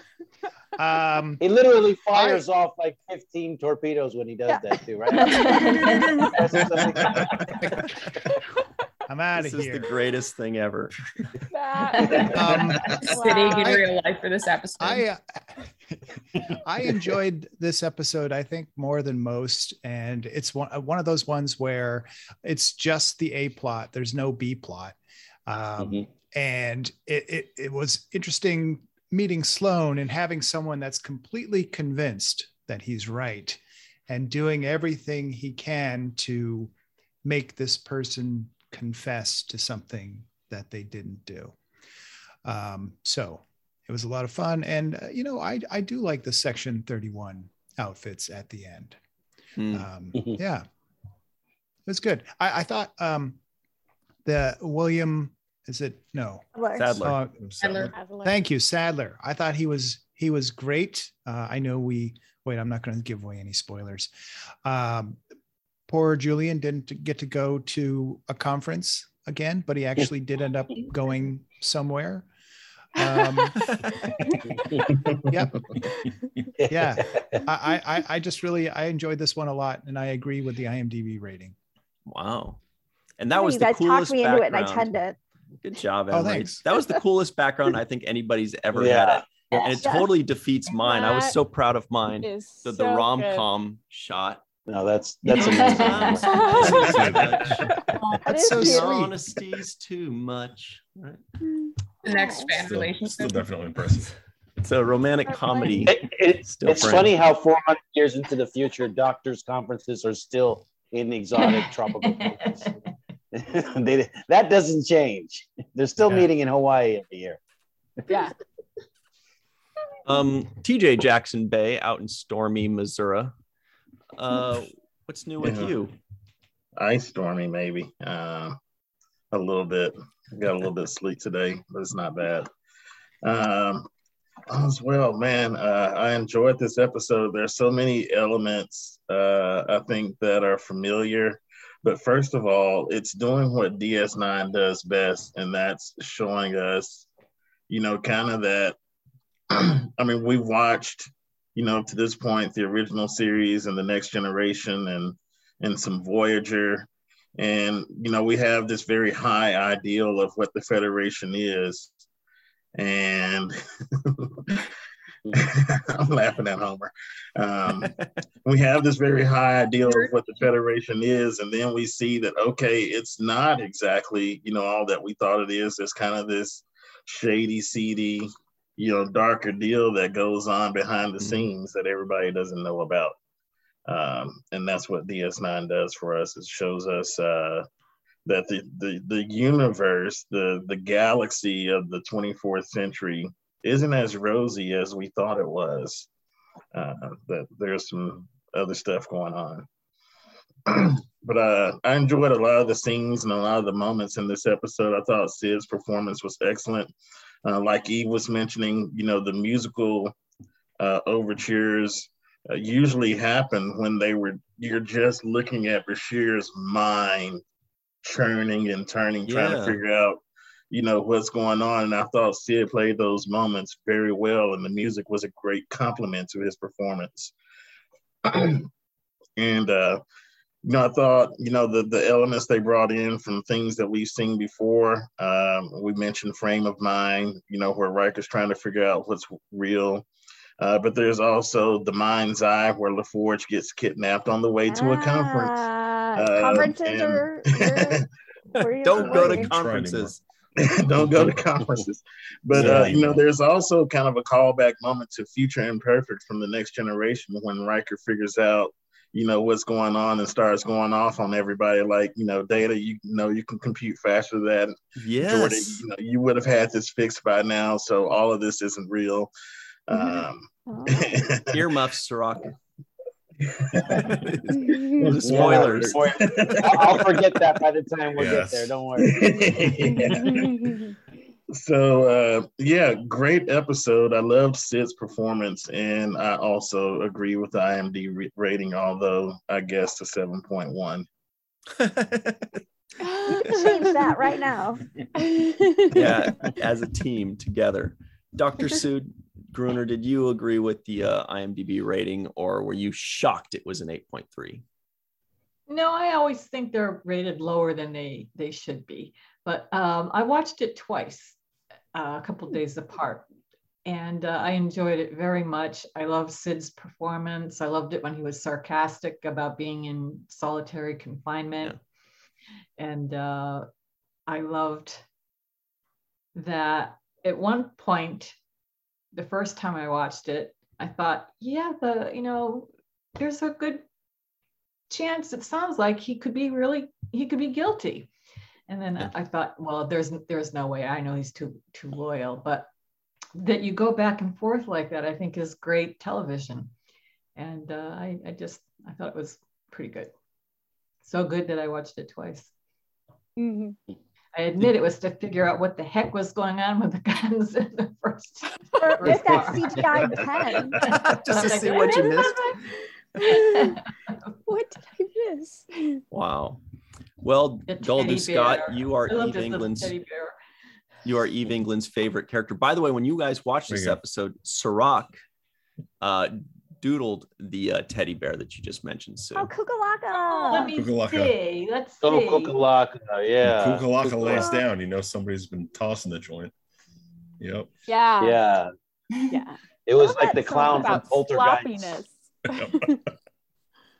[SPEAKER 10] Um,
[SPEAKER 2] He literally fires off like 15 torpedoes when he does
[SPEAKER 5] Yeah.
[SPEAKER 2] that too, right? <laughs> <laughs>
[SPEAKER 10] I'm out
[SPEAKER 1] This is the greatest thing ever. <laughs>
[SPEAKER 10] Um, <laughs>
[SPEAKER 11] Sitting in
[SPEAKER 10] I-
[SPEAKER 11] real life for this episode.
[SPEAKER 10] I uh, <laughs> I enjoyed this episode. I think more than most, and it's one one of those ones where it's just the A plot. There's no B plot, um, and it, it it was interesting meeting Sloan and having someone that's completely convinced that he's right, and doing everything he can to make this person confess to something that they didn't do. Um, so it was a lot of fun, and uh, you know, I I do like the Section Thirty One outfits at the end.
[SPEAKER 1] Hmm.
[SPEAKER 10] Um, <laughs> yeah, it was good. I, I thought um, the William is it no
[SPEAKER 1] Sadler.
[SPEAKER 10] Uh,
[SPEAKER 11] Sadler.
[SPEAKER 10] Thank you, Sadler. I thought he was he was great. Uh, I know we wait. I'm not going to give away any spoilers. Um, poor Julian didn't get to go to a conference again, but he actually did end up <laughs> going somewhere. <laughs> Um, yep. Yeah. I, I I just really I enjoyed this one a lot, and I agree with the IMDb rating.
[SPEAKER 1] Wow. And that was
[SPEAKER 5] you
[SPEAKER 1] the
[SPEAKER 5] guys talked
[SPEAKER 1] coolest
[SPEAKER 5] me into it and I
[SPEAKER 1] background.
[SPEAKER 5] tend it.
[SPEAKER 1] Good job, Emily.
[SPEAKER 10] Oh, thanks.
[SPEAKER 1] That was the coolest background I think anybody's ever
[SPEAKER 2] Yeah.
[SPEAKER 1] had. It. And it totally defeats mine. I was so proud of mine. The, the
[SPEAKER 8] so good.
[SPEAKER 1] rom com shot.
[SPEAKER 2] No, that's <laughs> that's
[SPEAKER 1] You
[SPEAKER 2] amazing.
[SPEAKER 10] That's so
[SPEAKER 5] cute.
[SPEAKER 10] sweet.
[SPEAKER 1] honesty's too much. Right?
[SPEAKER 11] the next fan
[SPEAKER 12] Still, still definitely impressive.
[SPEAKER 1] It's a romantic comedy.
[SPEAKER 2] It- it-
[SPEAKER 1] Still
[SPEAKER 2] it's
[SPEAKER 1] friends.
[SPEAKER 2] funny how 400 years into the future, doctors' conferences are still in exotic <laughs> tropical countries. <laughs> they, that doesn't change. They're still
[SPEAKER 10] Yeah.
[SPEAKER 2] meeting in Hawaii every year.
[SPEAKER 8] Yeah.
[SPEAKER 1] Um, TJ Jackson Bay out in stormy Missouri. Uh, <laughs> what's new with
[SPEAKER 6] Yeah.
[SPEAKER 1] you?
[SPEAKER 6] Ice stormy, maybe. Uh, a little bit. Got a little bit of sleep today, but it's not bad. Um, as well, man. Uh, I enjoyed this episode. There's so many elements uh, I think that are familiar. But first of all, it's doing what DS9 does best, and that's showing us, you know, kind of that. <clears throat> I mean, we've watched, you know, to this point, the original series and the next generation, and and some Voyager. And, you know, we have this very high ideal of what the Federation is. And <laughs> I'm laughing at Homer. Um, <laughs> we have this very high ideal of what the Federation is. And then we see that, okay, it's not exactly, you know, all that we thought it is. There's kind of this shady, seedy, you know, darker deal that goes on behind the scenes that everybody doesn't know about um, and that's what DS9 does for us. It shows us uh, that the, the the universe, the the galaxy of the 24th century, isn't as rosy as we thought it was. Uh, that there's some other stuff going on. <clears throat> but uh, I enjoyed a lot of the scenes and a lot of the moments in this episode. I thought Sid's performance was excellent. Uh, like Eve was mentioning, you know, the musical uh, overtures uh, usually happen when they were you're just looking at Bashir's mind churning and turning, trying to figure out, you know, what's going on. And I thought Sid played those moments very well, and the music was a great compliment to his performance. <clears throat> and uh, you know, I thought, you know, the the elements they brought in from things that we've seen before. Um, we mentioned frame of mind, you know, where Riker's trying to figure out what's real. Uh, but there's also the mind's eye where LaForge gets kidnapped on the way to a conference. Uh,
[SPEAKER 5] conferences
[SPEAKER 6] and-
[SPEAKER 5] are. are <laughs> where
[SPEAKER 1] Don't go to conferences. <laughs>
[SPEAKER 6] don't go to conferences. But uh, you know, there's also kind of a callback moment to Future Imperfect from the Next Generation when Riker figures out, you know, what's going on and starts going off on everybody. Like, you know, Data, you know, you can compute faster than that.
[SPEAKER 1] Yes.
[SPEAKER 6] Geordi, you know, you would have had this fixed by now. So all of this isn't real. Um,
[SPEAKER 5] Oh. <laughs>
[SPEAKER 1] Earmuffs, Cirroc. <laughs>
[SPEAKER 6] The <laughs>
[SPEAKER 1] spoilers.
[SPEAKER 2] I'll I'll forget that by the time we
[SPEAKER 12] Yes.
[SPEAKER 2] get there. Don't worry.
[SPEAKER 6] So uh, yeah, great episode. I loved Sid's performance, and I also agree with the IMD re- rating, although I guess the seven point one. <laughs>
[SPEAKER 5] Change that right now. <laughs>
[SPEAKER 1] yeah, as a team together. Dr. Sood <laughs> Gruner, did you agree with the uh, IMDb rating or were you shocked it was an 8.3?
[SPEAKER 7] No, I always think they're rated lower than they they should be. But um, I watched it twice, uh, a couple days apart, and uh, I enjoyed it very much. I love Sid's performance. I loved it when he was sarcastic about being in solitary confinement, and uh, I loved that at one point, the first time I watched it, I thought, yeah, the you know, there's a good chance. It sounds like he could be really he could be guilty. And then I thought, well, there's there's no way. I know he's too too loyal, but that you go back and forth like that, I think is great television. And uh, I, I just I thought it was pretty good. So good that I watched it twice.
[SPEAKER 8] Mhm.
[SPEAKER 7] I admit it was to figure out what the heck was going on with the guns in the first.
[SPEAKER 5] Or
[SPEAKER 7] first
[SPEAKER 5] just that. CGI pen. <laughs>
[SPEAKER 1] Just to
[SPEAKER 7] Like,
[SPEAKER 1] see what you missed. <laughs>
[SPEAKER 8] what did I miss?
[SPEAKER 1] Wow. Well,
[SPEAKER 7] The
[SPEAKER 1] Goldie Scott,
[SPEAKER 7] bear.
[SPEAKER 1] you are Eve England's you are Eve England's favorite character. By the way, when you guys watched
[SPEAKER 12] There
[SPEAKER 1] this episode, Cirroc uh, doodled the uh, teddy bear that you just mentioned, Sue.
[SPEAKER 5] Oh, Kukalaka.
[SPEAKER 7] Let me
[SPEAKER 12] Kukalaka.
[SPEAKER 7] see. Let's see.
[SPEAKER 2] Oh, Kukalaka, yeah.
[SPEAKER 12] Kukalaka lays
[SPEAKER 2] Kukalaka.
[SPEAKER 12] down, you know somebody's been tossing the joint. Yep.
[SPEAKER 8] Yeah.
[SPEAKER 2] Yeah,
[SPEAKER 8] Yeah.
[SPEAKER 2] it was
[SPEAKER 5] Love
[SPEAKER 2] like the
[SPEAKER 5] song
[SPEAKER 2] clown from
[SPEAKER 8] About
[SPEAKER 2] Poltergeist. <laughs> <laughs>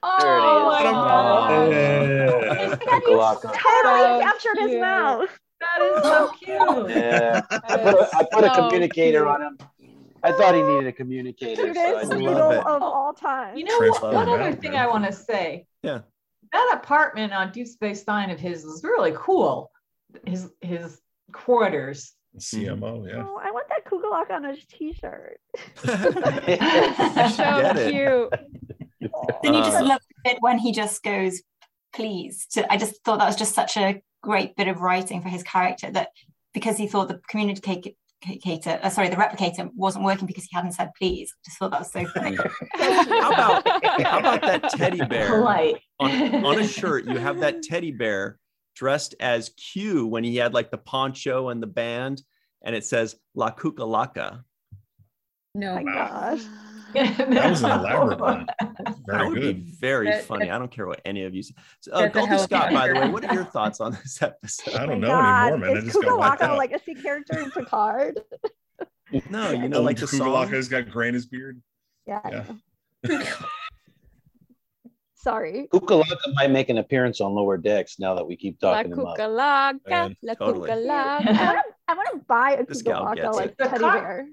[SPEAKER 8] sloppiness.
[SPEAKER 7] Oh my
[SPEAKER 2] There
[SPEAKER 7] god.
[SPEAKER 12] Yeah.
[SPEAKER 5] And he totally
[SPEAKER 8] So
[SPEAKER 5] captured his mouth.
[SPEAKER 7] That is so <laughs> cute.
[SPEAKER 2] Yeah, I put a, I put a communicator
[SPEAKER 8] cute.
[SPEAKER 2] on him. I thought he needed a communicator. So
[SPEAKER 5] Cutest
[SPEAKER 2] did
[SPEAKER 5] needle of all time.
[SPEAKER 7] You know what?
[SPEAKER 12] Transform
[SPEAKER 7] One other
[SPEAKER 12] out,
[SPEAKER 7] thing
[SPEAKER 12] man.
[SPEAKER 7] I want to say.
[SPEAKER 1] Yeah.
[SPEAKER 7] That apartment on Deep Space Nine of his is really cool. His his quarters.
[SPEAKER 12] CMO, yeah.
[SPEAKER 5] Oh, I want that Kukalaka on a t-shirt. <laughs> <laughs>
[SPEAKER 8] So cute. <laughs>
[SPEAKER 9] Then you just
[SPEAKER 1] Uh,
[SPEAKER 9] love the bit when he just goes, please. To, I just thought that was just such a great bit of writing for his character that because he thought the communicator, uh, sorry, the replicator wasn't working because he hadn't said please. Just thought that was so funny. <laughs>
[SPEAKER 1] How about how about that <laughs> teddy bear
[SPEAKER 7] Polite.
[SPEAKER 1] on, on a shirt? You have that teddy bear dressed as Q when he had like the poncho and the band, and it says La Kukalaka.
[SPEAKER 11] No.
[SPEAKER 5] my gosh. <laughs>
[SPEAKER 12] That was an elaborate one.
[SPEAKER 1] That
[SPEAKER 12] Very
[SPEAKER 1] would
[SPEAKER 12] good.
[SPEAKER 1] be very
[SPEAKER 11] That-
[SPEAKER 1] funny.
[SPEAKER 11] that-
[SPEAKER 1] I don't care what any of you say. So, uh, Goldie
[SPEAKER 11] hell of a
[SPEAKER 1] Scott, by the way, what are your thoughts on this episode?
[SPEAKER 12] I
[SPEAKER 5] Oh
[SPEAKER 12] don't know
[SPEAKER 5] God.
[SPEAKER 12] anymore, man. I
[SPEAKER 5] Is
[SPEAKER 12] just got
[SPEAKER 5] Kukalaka
[SPEAKER 12] out.
[SPEAKER 5] a legacy character in Picard? <laughs>
[SPEAKER 1] No, you know,
[SPEAKER 12] Old
[SPEAKER 1] like the song.
[SPEAKER 12] Kukalaka's got gray in his beard.
[SPEAKER 5] Yeah.
[SPEAKER 12] Yeah. <laughs>
[SPEAKER 5] Sorry.
[SPEAKER 2] Kukalaka might make an appearance on lower decks now that we keep
[SPEAKER 8] La
[SPEAKER 2] talking him up.
[SPEAKER 8] Kukalaka,
[SPEAKER 12] Man,
[SPEAKER 8] la
[SPEAKER 1] totally.
[SPEAKER 5] I want to. I want to buy a
[SPEAKER 1] This
[SPEAKER 5] Kukalaka like teddy bear.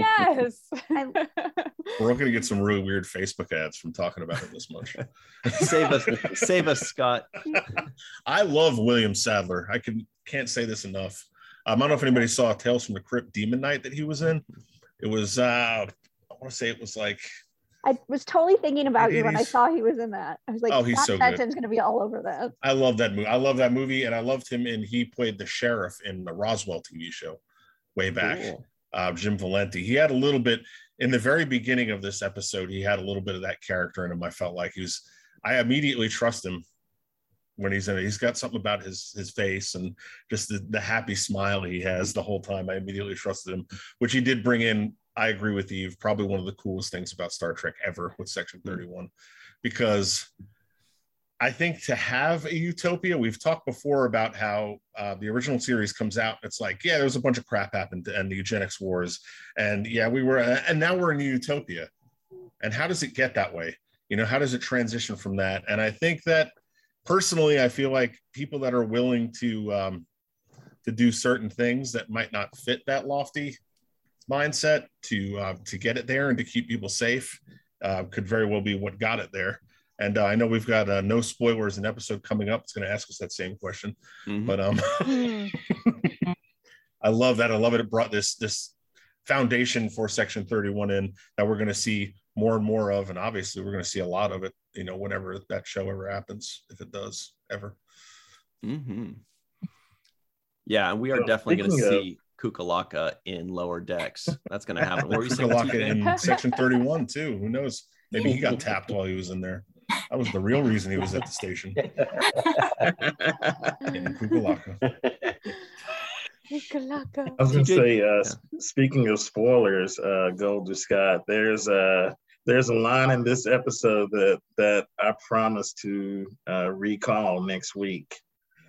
[SPEAKER 8] Yes.
[SPEAKER 5] I- <laughs>
[SPEAKER 12] We're all gonna get some really weird Facebook ads from talking about it this much. <laughs>
[SPEAKER 1] save us, save us, Scott. <laughs>
[SPEAKER 12] I love William Sadler. I can can't say this enough. Um, I don't know if anybody saw Tales from the Crypt Demon Knight that he was in. It was uh I want to say it was like
[SPEAKER 5] I was totally thinking about you when I saw he was in that. I was like,
[SPEAKER 12] Oh, he's
[SPEAKER 5] Scott
[SPEAKER 12] so good.
[SPEAKER 5] Fenton's going to be all over that.
[SPEAKER 12] I love that movie. I love that movie, and I loved him. And he played the sheriff in the Roswell TV show way back.
[SPEAKER 1] Cool.
[SPEAKER 12] Uh, Jim Valenti. He had a little bit in the very beginning of this episode. He had a little bit of that character in him. I felt like he was. I immediately trust him when he's in it. He's got something about his his face and just the, the happy smile he has the whole time. I immediately trusted him, which he did bring in. I agree with Eve. Probably one of the coolest things about Star Trek ever with Section Thirty One, because I think to have a utopia, we've talked before about how uh, the original series comes out. It's like, yeah, there was a bunch of crap happened and the eugenics wars, and yeah, we were, and now we're in a utopia. And how does it get that way? You know, how does it transition from that? And I think that personally, I feel like people that are willing to um, to do certain things that might not fit that lofty mindset to uh, to get it there and to keep people safe uh, could very well be what got it there. And uh, I know we've got uh, no spoilers an episode coming up. It's going to ask us that same question,
[SPEAKER 1] Mhm.
[SPEAKER 12] but um, <laughs> I love that. I love it. It brought this this foundation for Section Thirty One in that we're going to see more and more of, and obviously we're going to see a lot of it. You know, whenever that show ever happens, if it does ever.
[SPEAKER 1] hmm Yeah, and we are
[SPEAKER 6] So,
[SPEAKER 1] definitely going to
[SPEAKER 6] speaking of-
[SPEAKER 1] see Kukalaka in lower decks. That's going to happen. What were you saying?
[SPEAKER 12] Kukalaka
[SPEAKER 1] TJ?
[SPEAKER 12] in Section Thirty One too. Who knows? Maybe he got tapped while he was in there. That was the real reason he was at the station. In Kukalaka.
[SPEAKER 8] Cucalaca.
[SPEAKER 6] I was gonna say, uh, s- speaking of spoilers, uh, Golden Scott, there's uh, there's a line in this episode that that I promise to uh, recall next week.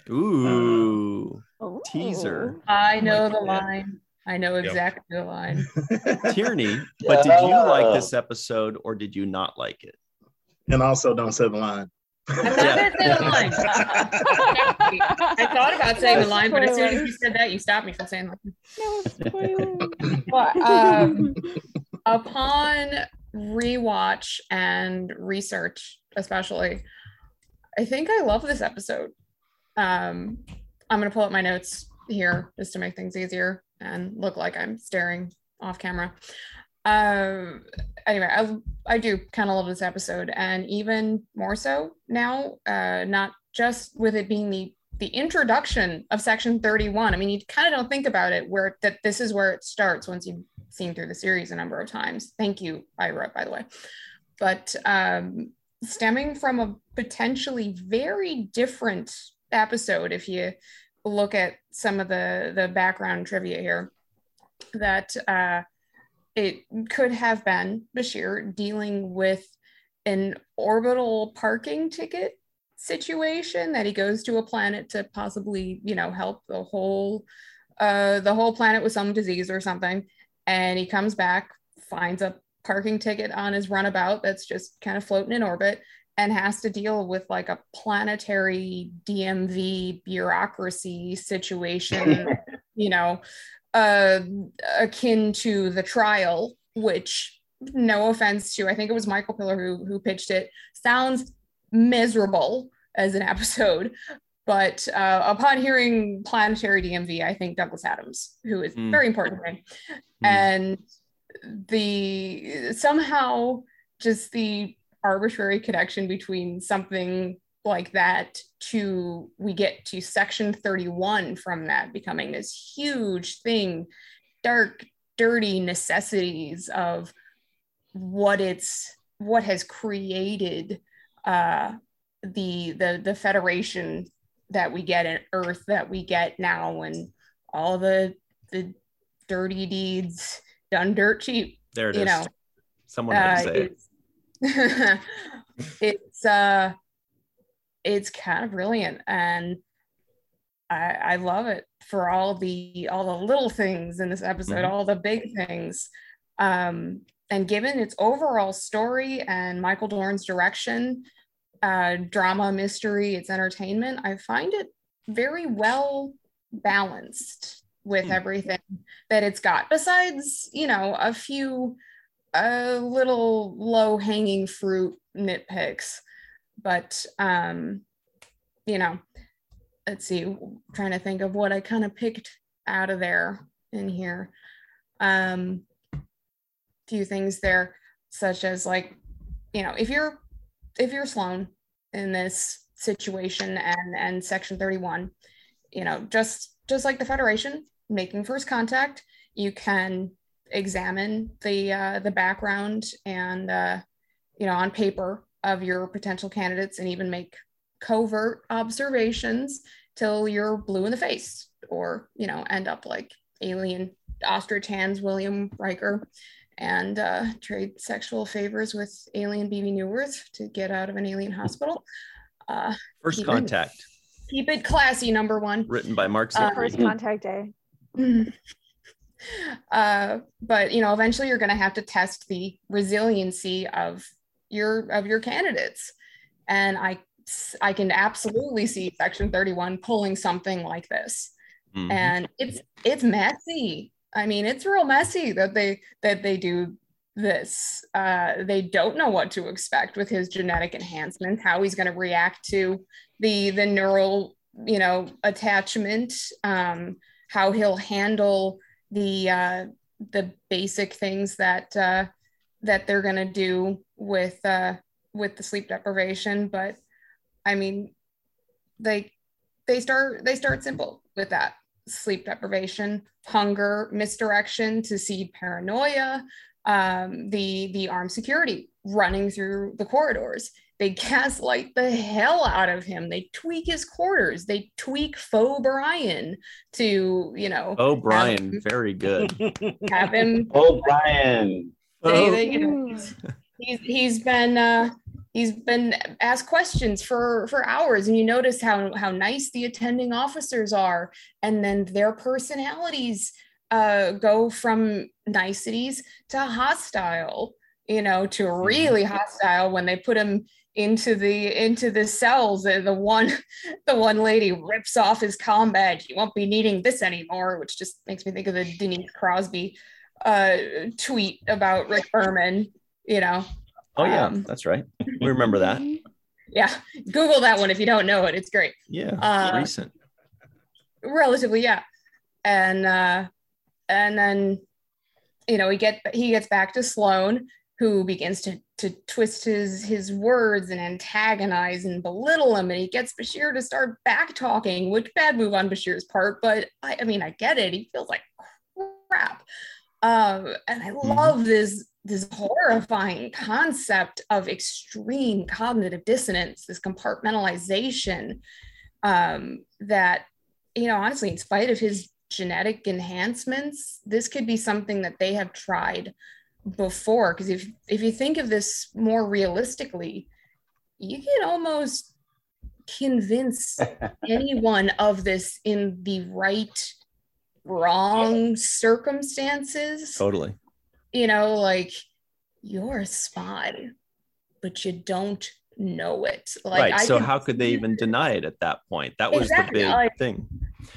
[SPEAKER 1] Ooh, teaser.
[SPEAKER 11] I know
[SPEAKER 6] Like
[SPEAKER 11] the
[SPEAKER 6] that.
[SPEAKER 11] line. I know
[SPEAKER 6] Yep.
[SPEAKER 11] exactly the line.
[SPEAKER 1] Tierney, but did you like this episode or did you not like it?
[SPEAKER 6] And also, don't say the line.
[SPEAKER 11] I'm not gonna say the line. <laughs> I thought about saying the
[SPEAKER 8] No
[SPEAKER 11] line, but as soon as you said that, you stopped me from saying the
[SPEAKER 8] No spoilers.
[SPEAKER 11] But um, upon rewatch and research, especially, I think I love this episode. Um, I'm gonna pull up my notes here just to make things easier and look like I'm staring off camera. Um, anyway, I I do kind of love this episode, and even more so now, uh, not just with it being the the introduction of section 31 i mean you kind of don't think about it where that this is where it starts once you've seen through the series a number of times. Thank you ira by the way. But um stemming from a potentially very different episode if you look at some of the the background trivia here that uh it could have been bashir dealing with an orbital parking ticket situation that he goes to a planet to possibly you know help the whole uh the whole planet with some disease or something. And he comes back finds a parking ticket on his runabout that's just kind of floating in orbit and has to deal with like a planetary DMV bureaucracy situation <laughs> you know uh akin to the trial which no offense to i think it was michael piller who who pitched it sounds miserable as an <laughs> episode. But uh, upon hearing Planetary DMV, I think Douglas Adams, who is
[SPEAKER 1] Mm.
[SPEAKER 11] very important to me, and the somehow just the arbitrary connection between something like that to we get to section 31 from that becoming this huge thing dark dirty necessities of what it's what has created uh the the the federation that we get in earth that we get now and all the the dirty deeds done dirt cheap
[SPEAKER 1] There it is.
[SPEAKER 11] you know
[SPEAKER 1] Someone had to
[SPEAKER 11] uh,
[SPEAKER 1] say it.
[SPEAKER 11] it's, <laughs> it's uh it's kind of brilliant and I, I love it for all the all the little things in this episode,
[SPEAKER 1] Mhm.
[SPEAKER 11] all the big things. Um, and given its overall story and Michael Dorn's direction, uh, drama, mystery, its entertainment, I find it very well balanced with
[SPEAKER 1] Hmm.
[SPEAKER 11] everything that it's got. Besides, you know, a few uh, little low hanging fruit nitpicks, but um, you know, let's see, trying to think of what I kind of picked out of there in here. Um, few things there, such as like, you know, if you're if you're Sloan in this situation and and Section 31, you know, just just like the Federation making first contact, you can examine the uh, the background and uh, you know on paper of your potential candidates and even make covert observations till you're blue in the face or you know end up like alien ostrich hands william riker and uh, trade sexual favors with alien bebe neuwirth to get out of an alien hospital. Uh,
[SPEAKER 1] First
[SPEAKER 11] keep it-
[SPEAKER 1] Contact,
[SPEAKER 11] keep it classy number one.
[SPEAKER 1] Written by Mark
[SPEAKER 11] Uh,
[SPEAKER 5] First contact day. <laughs>
[SPEAKER 11] Uh, but you know, eventually you're going to have to test the resiliency of your of your candidates, and I I can absolutely see Section 31 pulling something like this,
[SPEAKER 1] Mhm.
[SPEAKER 11] and it's it's messy. I mean, it's real messy that they that they do this. Uh, they don't know what to expect with his genetic enhancements, how he's going to react to the the neural you know attachment um, how he'll handle the uh, the basic things that uh, that they're gonna do with uh, with the sleep deprivation. But I mean, they they start they start simple with that sleep deprivation, hunger, misdirection to seed paranoia, um, the the armed security running through the corridors. They gaslight the hell out of him. They tweak his quarters. They tweak faux Brian to, you know,
[SPEAKER 1] Oh,
[SPEAKER 11] have
[SPEAKER 1] Brian, very good. <laughs>
[SPEAKER 11] have him
[SPEAKER 2] Oh, Brian.
[SPEAKER 11] They,
[SPEAKER 1] Oh.
[SPEAKER 11] they, you know, he's he's been uh he's been asked questions for for hours and you notice how how nice the attending officers are and then their personalities uh go from niceties to hostile you know to really hostile when they put him into the into the cells the, the one <laughs> the one lady rips off his combadge. You won't be needing this anymore which just makes me think of the denise crosby uh tweet about rick berman you know
[SPEAKER 1] Oh yeah,
[SPEAKER 11] Um,
[SPEAKER 1] that's right. We remember that. <laughs>
[SPEAKER 11] yeah google that one if you don't know it it's great
[SPEAKER 1] Yeah,
[SPEAKER 11] Uh,
[SPEAKER 1] recent.
[SPEAKER 11] relatively yeah and uh and then you know he get he gets back to sloan who begins to to twist his his words and antagonize and belittle him and he gets bashir to start back talking which bad move on bashir's part but i, I mean i get it he feels like um and i love this this horrifying concept of extreme cognitive dissonance this compartmentalization um that you know, honestly, in spite of his genetic enhancements, this could be something that they have tried before. Because if if you think of this more realistically, you can almost convince <laughs> anyone of this in the right, wrong circumstances.
[SPEAKER 1] Totally.
[SPEAKER 11] You know, like you're a spy, but you don't know it. Like
[SPEAKER 1] right.
[SPEAKER 11] I
[SPEAKER 1] so how could they even deny it at that point? That was
[SPEAKER 11] Exactly,
[SPEAKER 1] the big
[SPEAKER 11] like,
[SPEAKER 1] thing.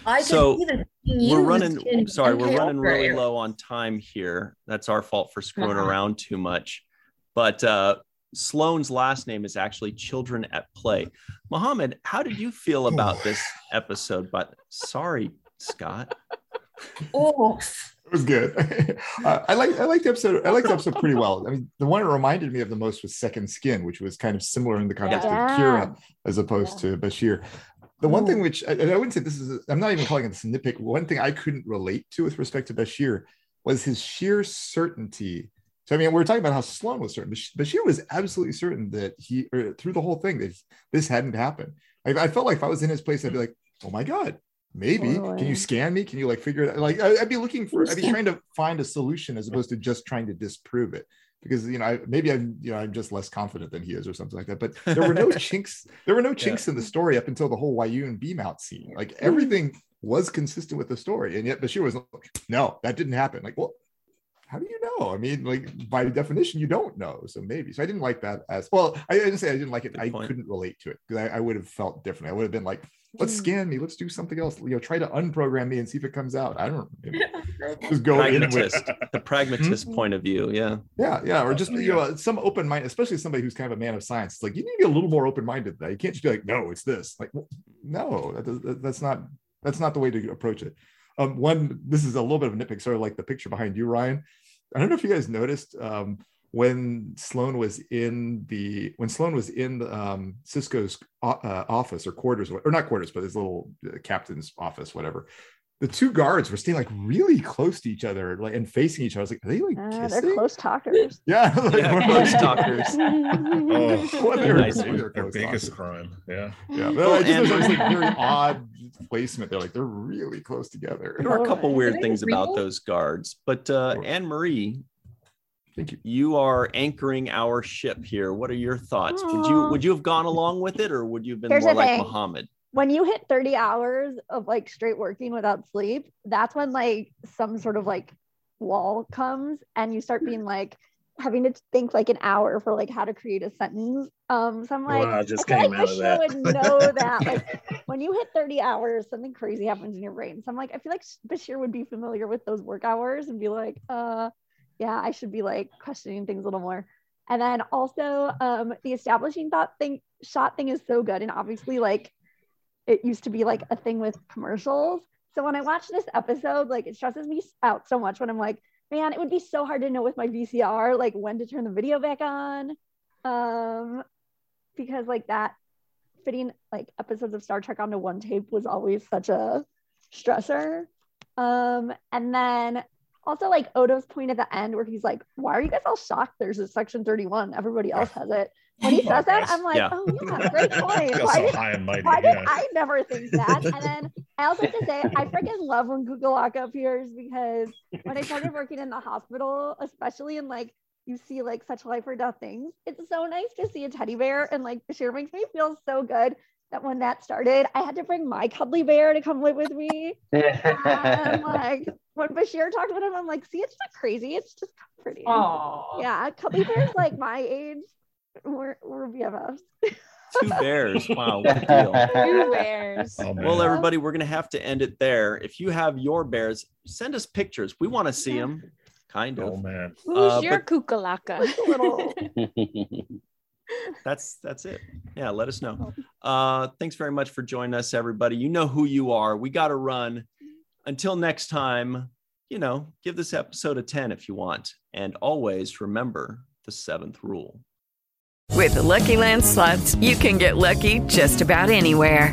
[SPEAKER 11] I can
[SPEAKER 1] so we're running
[SPEAKER 11] in
[SPEAKER 1] sorry we're running really low on time here that's our fault for screwing
[SPEAKER 11] Uh-huh.
[SPEAKER 1] around too much but uh sloane's last name is actually children at play mohamed how did you feel about this episode but sorry scott
[SPEAKER 11] Oh,
[SPEAKER 13] It was good. <laughs> uh, I like I like the episode. I liked the episode pretty well. I mean, the one it reminded me of the most was Second Skin, which was kind of similar in the context
[SPEAKER 5] Yeah.
[SPEAKER 13] of Kira as opposed to Bashir. The one thing which I, and I wouldn't say this is, I'm not even calling it a nitpick. One thing I couldn't relate to with respect to Bashir was his sheer certainty. So I mean, we we're talking about how Sloan was certain. Bash- Bashir was absolutely certain that he, or through the whole thing, that this hadn't happened. I, I felt like if I was in his place, I'd be like, "Oh my god, maybe can you scan me? Can you like figure it out?" Like I, I'd be looking for, I'd be trying to find a solution as opposed to just trying to disprove it. Because you know, I, maybe I'm you know I'm just less confident than he is or something like that. But there were no <laughs> chinks. There were no chinks in the story up until the whole Weyoun beam out scene. Like everything was consistent with the story, and yet Bashir was like, "No, that didn't happen." Like, well, how do you know? I mean, like by definition, you don't know. So maybe. So I didn't like that as well. I didn't say I didn't like it. I couldn't relate to it because I, I would have felt different. I would have been like, let's scan me. Let's do something else. You know, try to unprogram me and see if it comes out. I don't you know, <laughs> just go in with
[SPEAKER 1] pragmatist the pragmatist point of view yeah
[SPEAKER 13] yeah, yeah, or just you know some open mind, especially somebody who's kind of a man of science. It's like you need to be a little more open minded. That you can't just be like, no, it's this. Like, well, no, that, that- that's not that's not the way to approach it. Um, one, this is a little bit of a nitpick, sort of like the picture behind you, Ryan. I don't know if you guys noticed um, when Sloan was in the when Sloan was in the, um, Sisko's uh, office or quarters or not quarters, but his little uh, captain's office, whatever. The two guards were staying like really close to each other, like and facing each other. I was like, are they like
[SPEAKER 5] Uh,
[SPEAKER 13] kissing?
[SPEAKER 5] they're close talkers.
[SPEAKER 13] Yeah, <laughs> like,
[SPEAKER 1] Yeah,
[SPEAKER 13] one of
[SPEAKER 1] close talkers. <laughs>
[SPEAKER 12] Oh,
[SPEAKER 13] What they were
[SPEAKER 1] Nice.
[SPEAKER 13] doing, they're
[SPEAKER 12] their biggest
[SPEAKER 13] talkers.
[SPEAKER 12] crime. Yeah.
[SPEAKER 13] Yeah, but
[SPEAKER 1] Well,
[SPEAKER 13] just
[SPEAKER 1] and-
[SPEAKER 13] was like very odd placement. They're like they're really close together.
[SPEAKER 1] there are a couple
[SPEAKER 11] Are
[SPEAKER 1] weird
[SPEAKER 11] they
[SPEAKER 1] things about those guards but uh
[SPEAKER 13] Sure.
[SPEAKER 1] ann marie
[SPEAKER 13] Thank you.
[SPEAKER 1] you are anchoring our ship here what are your thoughts would you would you have gone along with it or would you have been
[SPEAKER 5] Here's
[SPEAKER 1] more like
[SPEAKER 5] thing.
[SPEAKER 1] mohamed
[SPEAKER 5] when you hit 30 hours of like straight working without sleep, that's when like some sort of like wall comes and you start being like having to think like an hour for like how to create a sentence. Um, so I'm like,
[SPEAKER 6] Well, I just
[SPEAKER 5] I feel
[SPEAKER 6] came
[SPEAKER 5] like
[SPEAKER 6] out of
[SPEAKER 5] Bashir
[SPEAKER 6] that.
[SPEAKER 5] would know <laughs> that. Like when you hit 30 hours, something crazy happens in your brain. So I'm like, I feel like Bashir would be familiar with those work hours and be like, uh, yeah, I should be like questioning things a little more. And then also, um, the establishing thought thing, shot thing is so good. And obviously, like, it used to be like a thing with commercials. So when I watch this episode, like, it stresses me out so much when I'm like, man, it would be so hard to know with my VCR, like, when to turn the video back on. Um, because like that fitting like episodes of Star Trek onto one tape was always such a stressor. Um, and then also like Odo's point at the end where he's like, Why are you guys all shocked? There's a section 31. Everybody else has it. When he <laughs> says that, I'm like,
[SPEAKER 1] Yeah.
[SPEAKER 5] Oh yeah, great <laughs> point. Why
[SPEAKER 12] so
[SPEAKER 5] did,
[SPEAKER 12] mighty.
[SPEAKER 5] why did. I never think that? And then I also have to say, I <laughs> freaking love when Kukalaka appears because when I started working in the hospital, especially in like you see like such life or death things. It's so nice to see a teddy bear and like Bashir makes me feel so good that when that started, I had to bring my cuddly bear to come live with me. <laughs> and like when Bashir talked about him, I'm like, see, it's not crazy, it's just comforting.
[SPEAKER 7] Aw.
[SPEAKER 5] Yeah, cuddly bear's like my age. We're we're BFFs.
[SPEAKER 1] Two bears. Wow, what a <laughs> deal.
[SPEAKER 8] Two bears.
[SPEAKER 12] Oh.
[SPEAKER 1] Well, everybody, we're gonna have to end it there. If you have your bears, send us pictures. We want to see them. Kind of.
[SPEAKER 12] Oh man.
[SPEAKER 8] Who's
[SPEAKER 1] Uh,
[SPEAKER 8] your
[SPEAKER 1] but-
[SPEAKER 8] kukalaka? <laughs>
[SPEAKER 5] Little
[SPEAKER 1] That's that's it. Yeah, let us know. Uh, thanks very much for joining us, everybody. You know who you are. We got to run. Until next time, you know, give this episode a 10 if you want. And always remember the seventh rule.
[SPEAKER 14] With the Lucky Land slots, you can get lucky just about anywhere.